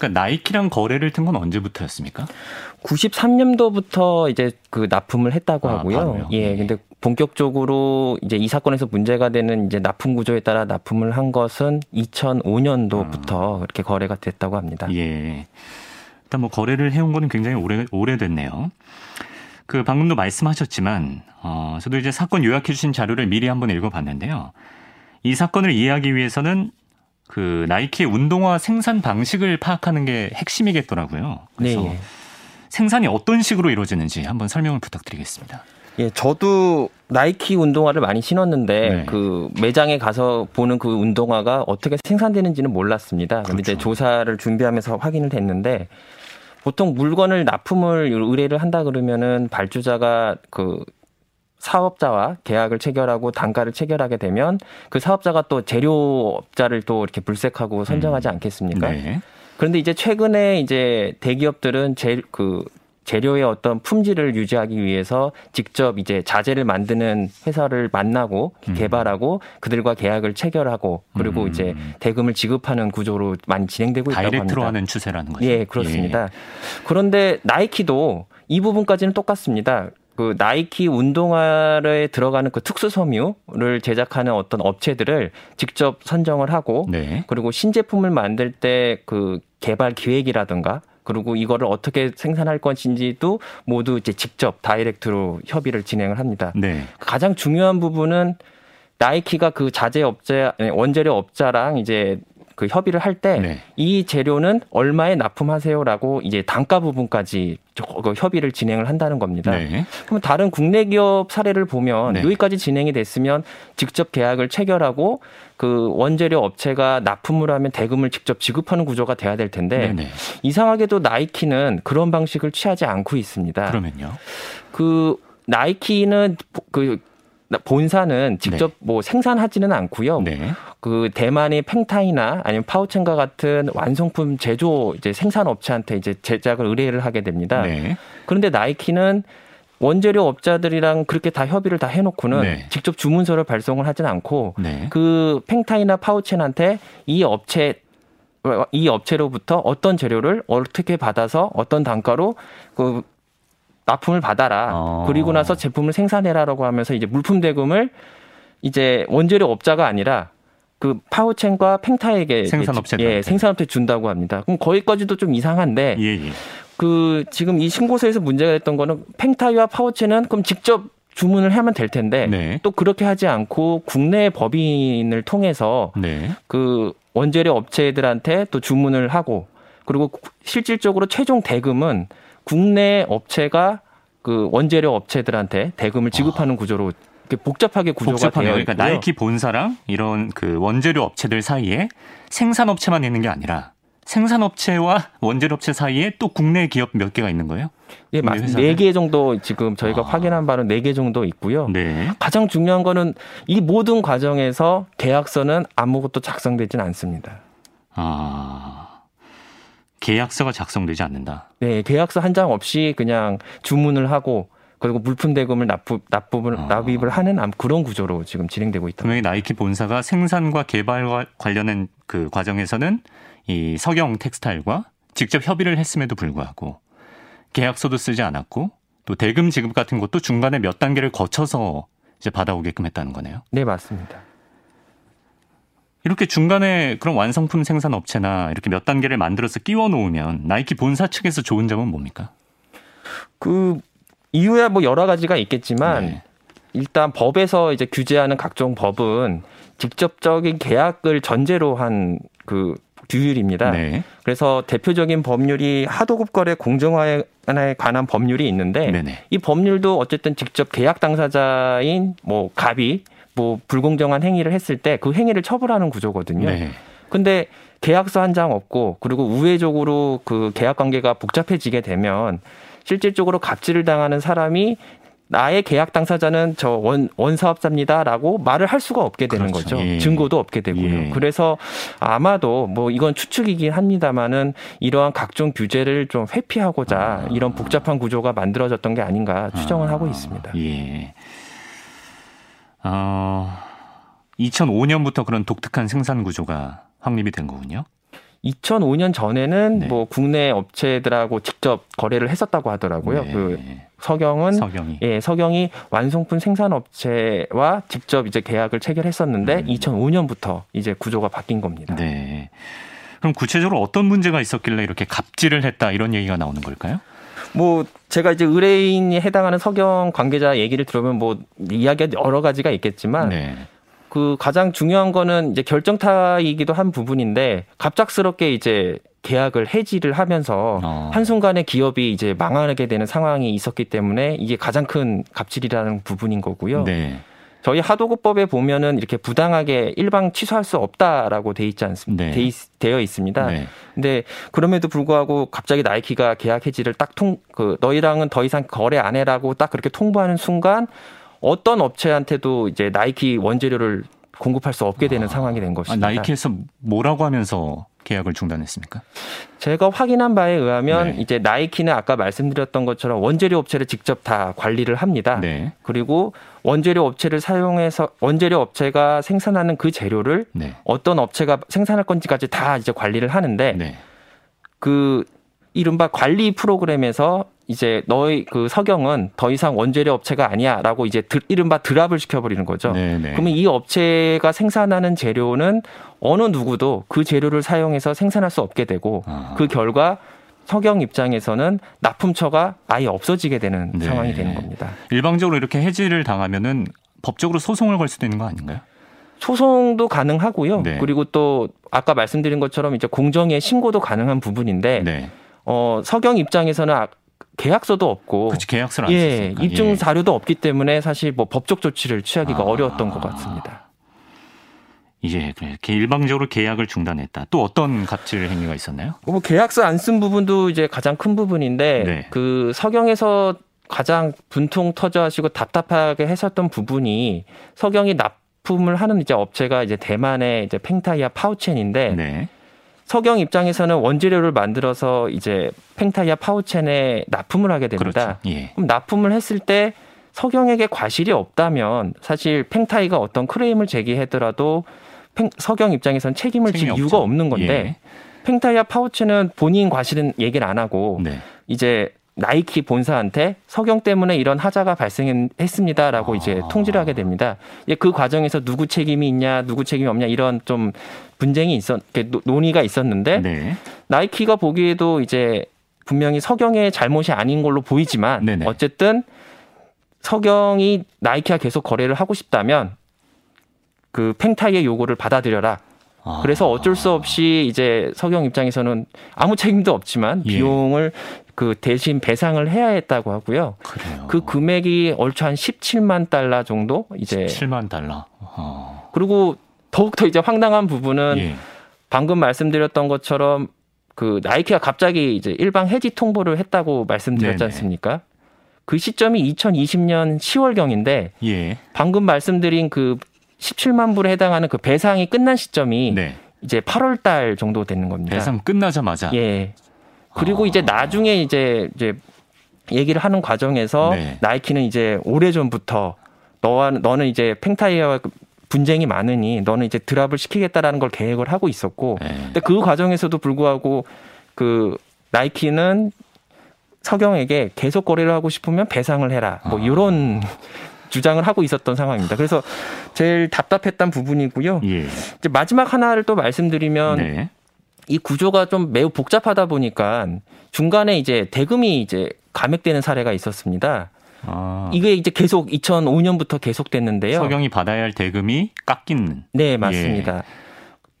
Speaker 1: 그러니까 나이키랑 거래를 튼 건 언제부터였습니까?
Speaker 3: 93년도부터 이제 그 납품을 했다고 아, 하고요. 바로요? 예, 네. 근데 본격적으로 이제 이 사건에서 문제가 되는 이제 납품 구조에 따라 납품을 한 것은 2005년도부터 아. 그렇게 거래가 됐다고 합니다.
Speaker 1: 예. 일단 뭐 거래를 해온 거는 굉장히 오래 오래됐네요. 그 방금도 말씀하셨지만 어 저도 이제 사건 요약해 주신 자료를 미리 한번 읽어봤는데요. 이 사건을 이해하기 위해서는 그 나이키의 운동화 생산 방식을 파악하는 게 핵심이겠더라고요. 그래서 네. 생산이 어떤 식으로 이루어지는지 한번 설명을 부탁드리겠습니다.
Speaker 3: 예, 저도 나이키 운동화를 많이 신었는데 네. 그 매장에 가서 보는 그 운동화가 어떻게 생산되는지는 몰랐습니다. 그런데 그렇죠. 이제 조사를 준비하면서 확인을 했는데 보통 물건을 납품을 의뢰를 한다 그러면은 발주자가 그 사업자와 계약을 체결하고 단가를 체결하게 되면 그 사업자가 또 재료업자를 또 이렇게 불색하고 선정하지 음. 않겠습니까? 네. 그런데 이제 최근에 이제 대기업들은 제, 그 재료의 어떤 품질을 유지하기 위해서 직접 이제 자재를 만드는 회사를 만나고 음. 개발하고 그들과 계약을 체결하고 그리고 음. 이제 대금을 지급하는 구조로 많이 진행되고 있다고 합니다.
Speaker 1: 다이렉트로 하는 추세라는 거죠.
Speaker 3: 예, 그렇습니다. 예. 그런데 나이키도 이 부분까지는 똑같습니다. 그 나이키 운동화에 들어가는 그 특수 섬유를 제작하는 어떤 업체들을 직접 선정을 하고 네. 그리고 신제품을 만들 때 그 개발 기획이라든가 그리고 이거를 어떻게 생산할 것인지도 모두 이제 직접 다이렉트로 협의를 진행을 합니다. 네. 가장 중요한 부분은 나이키가 그 자재 업체 원재료 업자랑 이제 그 협의를 할 때이 네. 재료는 얼마에 납품하세요라고 이제 단가 부분까지 그 협의를 진행을 한다는 겁니다. 네. 그럼 다른 국내 기업 사례를 보면 네. 여기까지 진행이 됐으면 직접 계약을 체결하고 그 원재료 업체가 납품을 하면 대금을 직접 지급하는 구조가 돼야 될 텐데 네네. 네. 이상하게도 나이키는 그런 방식을 취하지 않고 있습니다.
Speaker 1: 그러면요?
Speaker 3: 그 나이키는 그 본사는 직접 네. 뭐 생산하지는 않고요. 네. 그 대만의 팽타이나 아니면 파우첸과 같은 완성품 제조 이제 생산 업체한테 이제 제작을 의뢰를 하게 됩니다. 네. 그런데 나이키는 원재료 업자들이랑 그렇게 다 협의를 다 해놓고는 네. 직접 주문서를 발송을 하진 않고 네. 그 팽타이나 파우첸한테 이 업체 이 업체로부터 어떤 재료를 어떻게 받아서 어떤 단가로 그 납품을 받아라. 어. 그리고 나서 제품을 생산해라라고 하면서 이제 물품 대금을 이제 원재료 업자가 아니라 그 파워첸과 팽타에게
Speaker 1: 생산업체
Speaker 3: 예, 생산업체 준다고 합니다. 그럼 거기까지도 좀 이상한데
Speaker 1: 예, 예.
Speaker 3: 그 지금 이 신고서에서 문제가 됐던 거는 팽타이와 파워첸은 그럼 직접 주문을 하면 될 텐데
Speaker 1: 네.
Speaker 3: 또 그렇게 하지 않고 국내 법인을 통해서
Speaker 1: 네.
Speaker 3: 그 원재료 업체들한테 또 주문을 하고 그리고 실질적으로 최종 대금은 국내 업체가 그 원재료 업체들한테 대금을 지급하는 구조로 이렇게 복잡하게 구조가
Speaker 1: 복잡하네요.
Speaker 3: 되어
Speaker 1: 그러니까
Speaker 3: 있고요.
Speaker 1: 나이키 본사랑 이런 그 원재료 업체들 사이에 생산업체만 있는 게 아니라 생산업체와 원재료업체 사이에 또 국내 기업 몇 개가 있는 거예요?
Speaker 3: 예,
Speaker 1: 국내
Speaker 3: 맞습니다.
Speaker 1: 회사들?
Speaker 3: 네개 정도 지금 저희가
Speaker 1: 아.
Speaker 3: 확인한 바는 네개 정도 있고요.
Speaker 1: 네.
Speaker 3: 가장 중요한 거는 이 모든 과정에서 계약서는 아무것도 작성되지는 않습니다.
Speaker 1: 아. 계약서가 작성되지 않는다.
Speaker 3: 네, 계약서 한 장 없이 그냥 주문을 하고 그리고 물품 대금을 납부, 납부를,
Speaker 1: 아.
Speaker 3: 납입을 하는 암- 그런 구조로 지금 진행되고 있다.
Speaker 1: 분명히 나이키 본사가 생산과 개발과 관련된 그 과정에서는 이 석영 텍스타일과 직접 협의를 했음에도 불구하고 계약서도 쓰지 않았고 또 대금 지급 같은 것도 중간에 몇 단계를 거쳐서 이제 받아오게끔 했다는 거네요.
Speaker 3: 네, 맞습니다.
Speaker 1: 이렇게 중간에 그런 완성품 생산 업체나 이렇게 몇 단계를 만들어서 끼워 놓으면 나이키 본사 측에서 좋은 점은 뭡니까?
Speaker 3: 그 이유야 뭐 여러 가지가 있겠지만
Speaker 1: 네.
Speaker 3: 일단 법에서 이제 규제하는 각종 법은 직접적인 계약을 전제로 한그 규율입니다.
Speaker 1: 네.
Speaker 3: 그래서 대표적인 법률이 하도급 거래 공정화에 관한 법률이 있는데
Speaker 1: 네네.
Speaker 3: 이 법률도 어쨌든 직접 계약 당사자인 뭐 갑이 뭐 불공정한 행위를 했을 때 그 행위를 처벌하는 구조거든요.
Speaker 1: 네.
Speaker 3: 근데 계약서 한 장 없고 그리고 우회적으로 그 계약 관계가 복잡해지게 되면 실질적으로 갑질을 당하는 사람이 나의 계약 당사자는 저 원, 원사업자입니다라고 말을 할 수가 없게 되는
Speaker 1: 그렇죠.
Speaker 3: 거죠.
Speaker 1: 예.
Speaker 3: 증거도 없게 되고요.
Speaker 1: 예.
Speaker 3: 그래서 아마도 뭐 이건 추측이긴 합니다만은 이러한 각종 규제를 좀 회피하고자
Speaker 1: 아.
Speaker 3: 이런 복잡한 구조가 만들어졌던 게 아닌가 추정을
Speaker 1: 아,
Speaker 3: 하고 있습니다.
Speaker 1: 예. 어, 2005년부터 그런 독특한 생산 구조가 확립이 된 거군요.
Speaker 3: 2005년 전에는
Speaker 1: 네.
Speaker 3: 뭐 국내 업체들하고 직접 거래를 했었다고 하더라고요.
Speaker 1: 네.
Speaker 3: 그 서경은
Speaker 1: 석영이.
Speaker 3: 예, 서경이 완성품 생산 업체와 직접 이제 계약을 체결했었는데
Speaker 1: 음.
Speaker 3: 2005년부터 이제 구조가 바뀐 겁니다.
Speaker 1: 네. 그럼 구체적으로 어떤 문제가 있었길래 이렇게 갑질을 했다 이런 얘기가 나오는 걸까요?
Speaker 3: 뭐 제가 이제 의뢰인이 해당하는 서경 관계자 얘기를 들으면 뭐 이야기가 여러 가지가 있겠지만
Speaker 1: 네.
Speaker 3: 그 가장 중요한 거는 이제 결정타이기도 한 부분인데 갑작스럽게 이제 계약을 해지를 하면서
Speaker 1: 어.
Speaker 3: 한순간에 기업이 이제 망하게 되는 상황이 있었기 때문에 이게 가장 큰 갑질이라는 부분인 거고요.
Speaker 1: 네.
Speaker 3: 저희 하도급법에 보면은 이렇게 부당하게 일방 취소할 수 없다라고 돼 있지 않습니까?
Speaker 1: 네.
Speaker 3: 돼 있, 되어 있습니다.
Speaker 1: 네.
Speaker 3: 근데 그럼에도 불구하고 갑자기 나이키가 계약 해지를 딱 통 그 너희랑은 더 이상 거래 안 해라고 딱 그렇게 통보하는 순간 어떤 업체한테도 이제 나이키 원재료를 공급할 수 없게 되는 상황이 된
Speaker 1: 아,
Speaker 3: 것입니다.
Speaker 1: 나이키에서 뭐라고 하면서 계약을 중단했습니까?
Speaker 3: 제가 확인한 바에 의하면
Speaker 1: 네.
Speaker 3: 이제 나이키는 아까 말씀드렸던 것처럼 원재료 업체를 직접 다 관리를 합니다.
Speaker 1: 네.
Speaker 3: 그리고 원재료 업체를 사용해서 원재료 업체가 생산하는 그 재료를
Speaker 1: 네.
Speaker 3: 어떤 업체가 생산할 건지까지 다 이제 관리를 하는데
Speaker 1: 네.
Speaker 3: 그 이른바 관리 프로그램에서 이제 너희 그 서경은 더 이상 원재료 업체가 아니야라고 이제 드, 이른바 드랍을 시켜버리는 거죠.
Speaker 1: 네. 네.
Speaker 3: 그러면 이 업체가 생산하는 재료는 어느 누구도 그 재료를 사용해서 생산할 수 없게 되고
Speaker 1: 아.
Speaker 3: 그 결과 서경 입장에서는 납품처가 아예 없어지게 되는
Speaker 1: 네.
Speaker 3: 상황이 되는 겁니다.
Speaker 1: 일방적으로 이렇게 해지를 당하면은 법적으로 소송을 걸 수도 있는 거 아닌가요?
Speaker 3: 소송도 가능하고요.
Speaker 1: 네.
Speaker 3: 그리고 또 아까 말씀드린 것처럼 이제 공정위에 신고도 가능한 부분인데
Speaker 1: 네.
Speaker 3: 어, 서경 입장에서는 아- 계약서도 없고
Speaker 1: 그렇지 계약서를 안
Speaker 3: 예,
Speaker 1: 썼으니까.
Speaker 3: 입증
Speaker 1: 예.
Speaker 3: 자료도 없기 때문에 사실 뭐 법적 조치를 취하기가
Speaker 1: 아.
Speaker 3: 어려웠던 것 같습니다.
Speaker 1: 이제 이렇게 일방적으로 계약을 중단했다. 또 어떤 갑질 행위가 있었나요?
Speaker 3: 뭐 계약서 안 쓴 부분도 이제 가장 큰 부분인데
Speaker 1: 네.
Speaker 3: 그 서경에서 가장 분통 터져하시고 답답하게 했었던 부분이 서경이 납품을 하는 이제 업체가 이제 대만의 이제 팽타이아 파우첸인데
Speaker 1: 네.
Speaker 3: 서경 입장에서는 원재료를 만들어서 이제 팽타이아 파우첸에 납품을 하게 됩니다.
Speaker 1: 그렇죠. 예.
Speaker 3: 그럼 납품을 했을 때 서경에게 과실이 없다면 사실 팽타이가 어떤 크레임을 제기하더라도 팽- 서경 입장에선 책임을 질 이유가. 없는 건데
Speaker 1: 예.
Speaker 3: 팽타이아 파우치는 본인 과실은 얘기를 안 하고
Speaker 1: 네.
Speaker 3: 이제 나이키 본사한테 석영 때문에 이런 하자가 발생했습니다라고 이제
Speaker 1: 아.
Speaker 3: 통지를 하게 됩니다. 예, 그 과정에서 누구 책임이 있냐, 누구 책임이 없냐 이런 좀 분쟁이 있었, 논의가 있었는데
Speaker 1: 네.
Speaker 3: 나이키가 보기에도 이제 분명히 석영의 잘못이 아닌 걸로 보이지만
Speaker 1: 네네.
Speaker 3: 어쨌든 석영이 나이키와 계속 거래를 하고 싶다면 그 팽타이의 요구를 받아들여라.
Speaker 1: 아.
Speaker 3: 그래서 어쩔 수 없이 이제 석영 입장에서는 아무 책임도 없지만
Speaker 1: 예.
Speaker 3: 비용을 그 대신 배상을 해야 했다고 하고요.
Speaker 1: 그래요.
Speaker 3: 그 금액이 얼추 한 17만 달러 정도 이제
Speaker 1: 7만 달러. 어.
Speaker 3: 그리고 더욱더 이제 황당한 부분은
Speaker 1: 예.
Speaker 3: 방금 말씀드렸던 것처럼 그 나이키가 갑자기 이제 일방 해지 통보를 했다고 말씀드렸지
Speaker 1: 네네.
Speaker 3: 않습니까? 그 시점이 2020년 10월 경인데
Speaker 1: 예.
Speaker 3: 방금 말씀드린 그 17만 불에 해당하는 그 배상이 끝난 시점이
Speaker 1: 네.
Speaker 3: 이제 8월 달 정도 되는 겁니다.
Speaker 1: 배상 끝나자마자
Speaker 3: 예. 그리고
Speaker 1: 아.
Speaker 3: 이제 나중에 이제 이제 얘기를 하는 과정에서
Speaker 1: 네.
Speaker 3: 나이키는 이제 오래 전부터 너와 너는 이제 팽타이어와 분쟁이 많으니 너는 이제 드랍을 시키겠다라는 걸 계획을 하고 있었고
Speaker 1: 네.
Speaker 3: 근데 그 과정에서도 불구하고 그 나이키는 석영에게 계속 거래를 하고 싶으면 배상을 해라. 뭐
Speaker 1: 아.
Speaker 3: 이런 주장을 하고 있었던 상황입니다. 그래서 제일 답답했던 부분이고요.
Speaker 1: 예.
Speaker 3: 이제 마지막 하나를 또 말씀드리면
Speaker 1: 네.
Speaker 3: 이 구조가 좀 매우 복잡하다 보니까 중간에 이제 대금이 이제 감액되는 사례가 있었습니다.
Speaker 1: 아.
Speaker 3: 이게 이제 계속 2005년부터 계속됐는데요.
Speaker 1: 석영이 받아야 할 대금이 깎이는.
Speaker 3: 네, 맞습니다.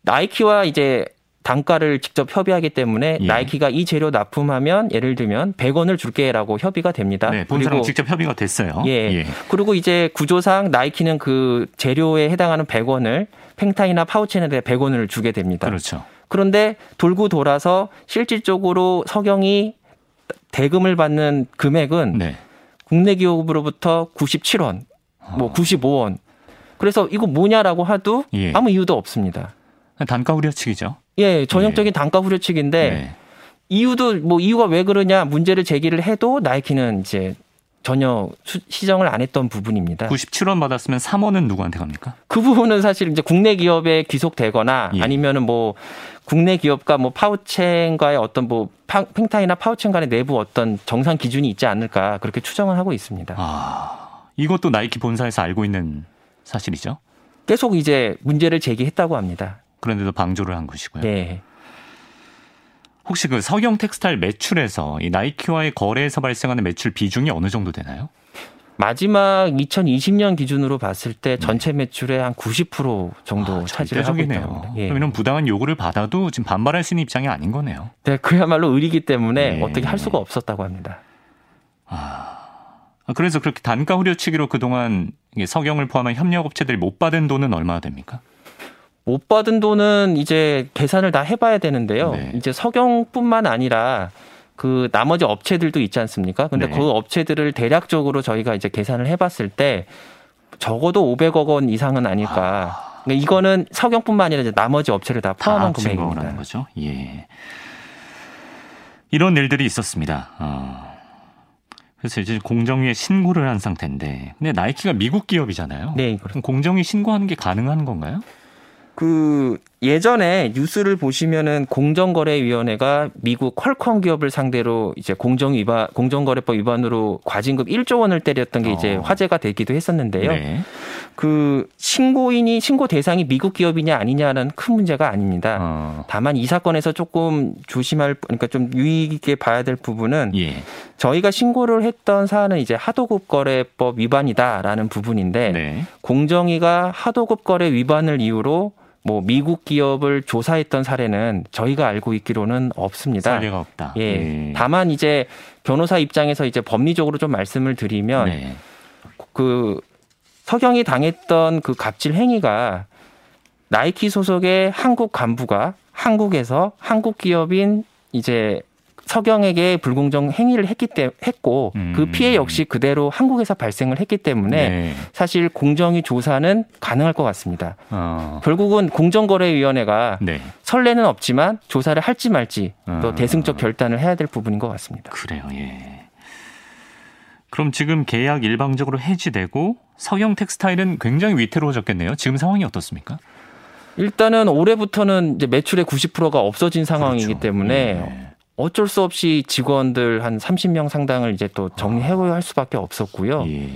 Speaker 3: 나이키와 이제 단가를 직접 협의하기 때문에
Speaker 1: 예.
Speaker 3: 나이키가 이 재료 납품하면 예를 들면 100원을 줄게라고 협의가 됩니다.
Speaker 1: 네, 본사랑 직접 협의가 됐어요.
Speaker 3: 예. 그리고 이제 구조상 나이키는 그 재료에 해당하는 100원을 팽타이나 파우치에 대해 100원을 주게 됩니다.
Speaker 1: 그렇죠.
Speaker 3: 그런데 돌고 돌아서 실질적으로 석영이 대금을 받는 금액은
Speaker 1: 네.
Speaker 3: 국내 기업으로부터 97원, 뭐 95원. 그래서 이거 뭐냐라고 하도
Speaker 1: 아. 예.
Speaker 3: 아무 이유도 없습니다.
Speaker 1: 단가 우려치기죠.
Speaker 3: 예, 전형적인 단가 후려치기인데
Speaker 1: 네.
Speaker 3: 이유도 뭐 이유가 왜 그러냐 문제를 제기를 해도 나이키는 이제 전혀 수- 시정을 안 했던 부분입니다.
Speaker 1: 97원 받았으면 3원은 누구한테 갑니까?
Speaker 3: 그 부분은 사실 이제 국내 기업에 귀속되거나
Speaker 1: 예.
Speaker 3: 아니면은 뭐 국내 기업과 뭐 파우첸과의 어떤 뭐 파- 팽타이나 파우첸 간의 내부 어떤 정상 기준이 있지 않을까 그렇게 추정을 하고 있습니다.
Speaker 1: 아, 이것도 나이키 본사에서 알고 있는 사실이죠.
Speaker 3: 계속 이제 문제를 제기했다고 합니다.
Speaker 1: 그런데도 방조를 한 것이고요.
Speaker 3: 네.
Speaker 1: 혹시 그 석영 텍스타일 매출에서 이 나이키와의 거래에서 발생하는 매출 비중이 어느 정도 되나요?
Speaker 3: 마지막 2020년 기준으로 봤을 때 전체 매출의 한 90% 정도
Speaker 1: 아,
Speaker 3: 차지를 하고. 합니다. 예.
Speaker 1: 이런 부당한 요구를 받아도 지금 반발할 수 있는 입장이 아닌 거네요.
Speaker 3: 네, 그야말로 의리기 때문에
Speaker 1: 예.
Speaker 3: 어떻게 할 수가 없었다고 합니다.
Speaker 1: 아, 그래서 그렇게 단가 후려치기로 그동안 석영을 포함한 협력업체들이 못 받은 돈은 얼마나 됩니까?
Speaker 3: 못 받은 돈은 이제 계산을 다 해봐야 되는데요.
Speaker 1: 네.
Speaker 3: 이제 석영뿐만 아니라 그 나머지 업체들도 있지 않습니까? 근데
Speaker 1: 네.
Speaker 3: 그 업체들을 대략적으로 저희가 이제 계산을 해봤을 때 적어도 500억 원 이상은 아닐까. 그러니까 이거는 석영뿐만 아니라 이제 나머지 업체를
Speaker 1: 다다
Speaker 3: 포함한
Speaker 1: 거라는
Speaker 3: 금액입니다.
Speaker 1: 거죠. 예. 이런 일들이 있었습니다. 어. 그래서 이제 공정위에 신고를 한 상태인데, 근데 나이키가 미국 기업이잖아요.
Speaker 3: 네, 그렇습니다.
Speaker 1: 공정위 신고하는 게 가능한 건가요?
Speaker 3: 그 예전에 뉴스를 보시면은 공정거래위원회가 미국 퀄컴 기업을 상대로 이제 공정 위반 공정거래법 위반으로 과징금 1조 원을 때렸던 게 이제
Speaker 1: 어.
Speaker 3: 화제가 되기도 했었는데요.
Speaker 1: 네.
Speaker 3: 그 신고인이 신고 대상이 미국 기업이냐 아니냐는 큰 문제가 아닙니다.
Speaker 1: 어.
Speaker 3: 다만 이 사건에서 조금 조심할 그러니까 좀 유의 깊게 봐야 될 부분은
Speaker 1: 예.
Speaker 3: 저희가 신고를 했던 사안은 이제 하도급 거래법 위반이다라는 부분인데
Speaker 1: 네.
Speaker 3: 공정위가 하도급 거래 위반을 이유로 뭐 미국 기업을 조사했던 사례는 저희가 알고 있기로는 없습니다.
Speaker 1: 사례가 없다.
Speaker 3: 예. 다만 이제 변호사 입장에서 이제 법리적으로 좀 말씀을 드리면
Speaker 1: 네.
Speaker 3: 그 석영이 당했던 그 갑질 행위가 나이키 소속의 한국 간부가 한국에서 한국 기업인 이제 석영에게 불공정 행위를 했기 때 했고
Speaker 1: 음.
Speaker 3: 그 피해 역시 그대로 한국에서 발생을 했기 때문에
Speaker 1: 네.
Speaker 3: 사실 공정위 조사는 가능할 것 같습니다.
Speaker 1: 어.
Speaker 3: 결국은 공정거래위원회가
Speaker 1: 네.
Speaker 3: 선례는 없지만 조사를 할지 말지 또
Speaker 1: 어.
Speaker 3: 대승적 결단을 해야 될 부분인 것 같습니다.
Speaker 1: 그래요. 예. 그럼 지금 계약 일방적으로 해지되고 석영 텍스타일은 굉장히 위태로워졌겠네요. 지금 상황이 어떻습니까?
Speaker 3: 일단은 올해부터는 이제 매출의 90%가 없어진 상황이기
Speaker 1: 그렇죠.
Speaker 3: 때문에
Speaker 1: 예.
Speaker 3: 어쩔 수 없이 직원들 한 30명 상당을 이제 또 정리해야 할 수밖에 없었고요.
Speaker 1: 예.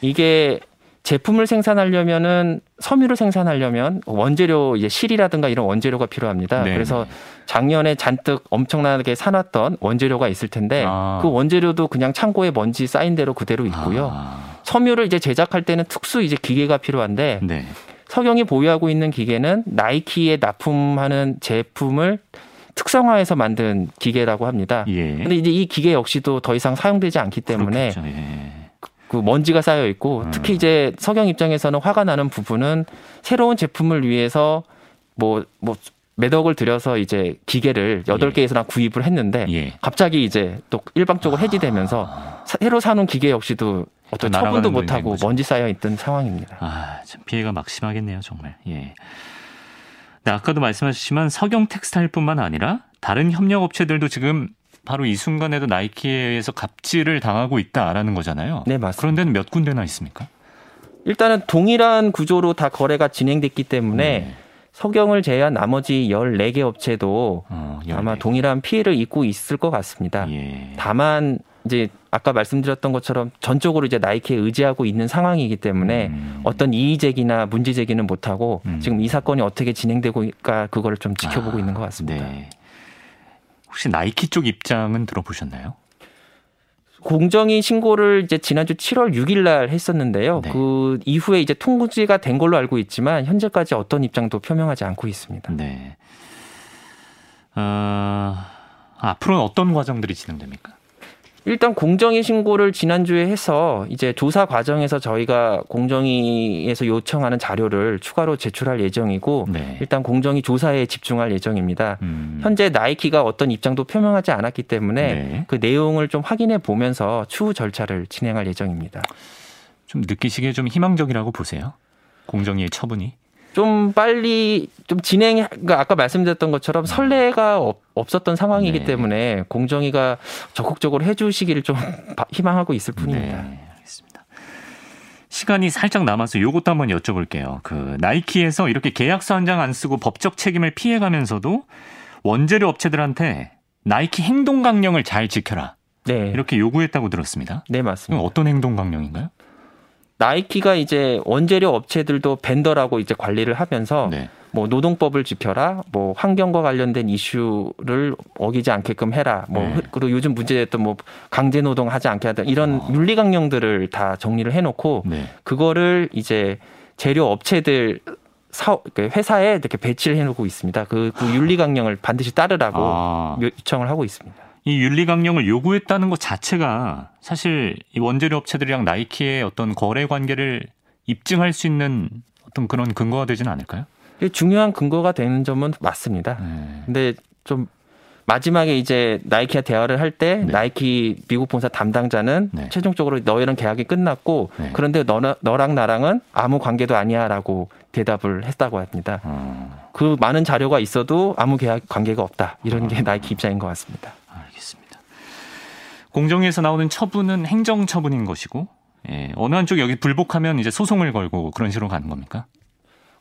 Speaker 3: 이게 제품을 생산하려면은 섬유를 생산하려면 원재료 이제 실이라든가 이런 원재료가 필요합니다.
Speaker 1: 네.
Speaker 3: 그래서 작년에 잔뜩 엄청나게 사놨던 원재료가 있을 텐데
Speaker 1: 아.
Speaker 3: 그 원재료도 그냥 창고에 먼지 쌓인 대로 그대로 있고요.
Speaker 1: 아,
Speaker 3: 섬유를 이제 제작할 때는 특수 이제 기계가 필요한데
Speaker 1: 네.
Speaker 3: 석영이 보유하고 있는 기계는 나이키에 납품하는 제품을 특성화해서 만든 기계라고 합니다.
Speaker 1: 예.
Speaker 3: 근데 이제 이 기계 역시도 더 이상 사용되지 않기 때문에.
Speaker 1: 예.
Speaker 3: 그 먼지가 쌓여 있고
Speaker 1: 음.
Speaker 3: 특히 이제 석영 입장에서는 화가 나는 부분은 새로운 제품을 위해서 뭐뭐 매덕을 들여서 이제 기계를 여덟 개에서나 구입을 했는데
Speaker 1: 예.
Speaker 3: 갑자기 이제 또 일방적으로 해지되면서 사- 새로 사놓은 기계 역시도 어떤 처분도 못하고. 먼지 쌓여 있던 상황입니다.
Speaker 1: 아, 참 피해가 막심하겠네요, 정말. 예. 네, 아까도 말씀하셨지만 석영 텍스타일뿐만 아니라 다른 협력 업체들도 지금 바로 이 순간에도 나이키에 의해서 갑질을 당하고 있다라는 거잖아요.
Speaker 3: 네 맞습니다.
Speaker 1: 그런 데는 몇 군데나 있습니까?
Speaker 3: 일단은 동일한 구조로 다 거래가 진행됐기 때문에
Speaker 1: 네.
Speaker 3: 석영을 제외한 나머지 14개 업체도
Speaker 1: 어,
Speaker 3: 아마
Speaker 1: 14개.
Speaker 3: 동일한 피해를 입고 있을 것 같습니다.
Speaker 1: 예.
Speaker 3: 다만 이제 아까 말씀드렸던 것처럼 전적으로 이제 나이키에 의지하고 있는 상황이기 때문에
Speaker 1: 음.
Speaker 3: 어떤 이의 제기나 문제 제기는 못 하고
Speaker 1: 음.
Speaker 3: 지금 이 사건이 어떻게 진행되고가 그거를 좀 지켜보고
Speaker 1: 아,
Speaker 3: 있는 것 같습니다.
Speaker 1: 네. 혹시 나이키 쪽 입장은 들어보셨나요?
Speaker 3: 공정위 신고를 이제 지난주 7월 6일 날 했었는데요.
Speaker 1: 네.
Speaker 3: 그 이후에 이제 통지가 된 걸로 알고 있지만 현재까지 어떤 입장도 표명하지 않고 있습니다.
Speaker 1: 네. 어, 앞으로는 어떤 과정들이 진행됩니까?
Speaker 3: 일단 공정위 신고를 지난주에 해서 이제 조사 과정에서 저희가 공정위에서 요청하는 자료를 추가로 제출할 예정이고
Speaker 1: 네.
Speaker 3: 일단 공정위 조사에 집중할 예정입니다.
Speaker 1: 음.
Speaker 3: 현재 나이키가 어떤 입장도 표명하지 않았기 때문에
Speaker 1: 네.
Speaker 3: 그 내용을 좀 확인해 보면서 추후 절차를 진행할 예정입니다.
Speaker 1: 좀 느끼시기에 좀 희망적이라고 보세요. 공정위의 처분이.
Speaker 3: 좀 빨리 좀 진행, 그러니까 아까 말씀드렸던 것처럼 선례가 없, 없었던 상황이기
Speaker 1: 네.
Speaker 3: 때문에 공정위가 적극적으로 해주시기를 좀 바- 희망하고 있을 뿐입니다.
Speaker 1: 네, 알겠습니다. 시간이 살짝 남아서 요것도 한번 여쭤볼게요. 그 나이키에서 이렇게 계약서 한 장 안 쓰고 법적 책임을 피해가면서도 원재료 업체들한테 나이키 행동 강령을 잘 지켜라
Speaker 3: 네,
Speaker 1: 이렇게 요구했다고 들었습니다.
Speaker 3: 네 맞습니다.
Speaker 1: 어떤 행동 강령인가요?
Speaker 3: 나이키가 이제 원재료 업체들도 벤더라고 이제 관리를 하면서
Speaker 1: 네.
Speaker 3: 뭐 노동법을 지켜라, 뭐 환경과 관련된 이슈를 어기지 않게끔 해라, 뭐
Speaker 1: 네.
Speaker 3: 그리고 요즘 문제됐던 뭐 강제 노동하지 않게 하다 이런
Speaker 1: 어.
Speaker 3: 윤리 강령들을 다 정리를 해놓고
Speaker 1: 네.
Speaker 3: 그거를 이제 재료 업체들 사그 회사에 이렇게 배치를 해놓고 있습니다. 그, 그 윤리 강령을 반드시 따르라고
Speaker 1: 아,
Speaker 3: 요청을 하고 있습니다.
Speaker 1: 이 윤리 강령을 요구했다는 것 자체가 사실 이 원재료 업체들이랑 나이키의 어떤 거래 관계를 입증할 수 있는 어떤 그런 근거가 되지는 않을까요?
Speaker 3: 중요한 근거가 되는 점은 맞습니다.
Speaker 1: 네.
Speaker 3: 근데 좀 마지막에 이제 나이키와 대화를 할때
Speaker 1: 네.
Speaker 3: 나이키 미국 본사 담당자는
Speaker 1: 네.
Speaker 3: 최종적으로 너희랑 계약이 끝났고
Speaker 1: 네.
Speaker 3: 그런데 너, 너랑 나랑은 아무 관계도 아니야라고 대답을 했다고 합니다.
Speaker 1: 어,
Speaker 3: 그 많은 자료가 있어도 아무 계약 관계가 없다. 이런
Speaker 1: 아.
Speaker 3: 게 나이키 입장인 것
Speaker 1: 같습니다. 공정위에서 나오는 처분은 행정 처분인 것이고 예, 어느 한쪽 여기 불복하면 이제 소송을 걸고 그런 식으로 가는 겁니까?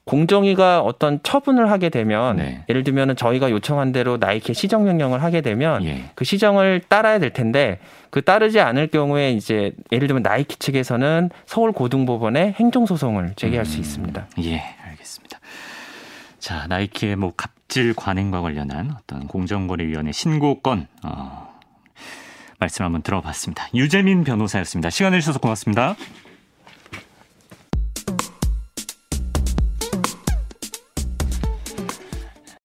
Speaker 3: 공정위가 어떤 처분을 하게 되면
Speaker 1: 네.
Speaker 3: 예를 들면 저희가 요청한 대로 나이키 시정 명령을 하게 되면
Speaker 1: 예.
Speaker 3: 그 시정을 따라야 될 텐데 그 따르지 않을 경우에 이제 예를 들면 나이키 측에서는 서울 고등법원에 행정 소송을 제기할 수
Speaker 1: 음,
Speaker 3: 있습니다.
Speaker 1: 예, 알겠습니다. 자, 나이키의 뭐 갑질 관행과 관련한 어떤 공정거래위원회 신고건 어, 말씀 한번 들어봤습니다. 유재민 변호사였습니다. 시간 내주셔서 고맙습니다.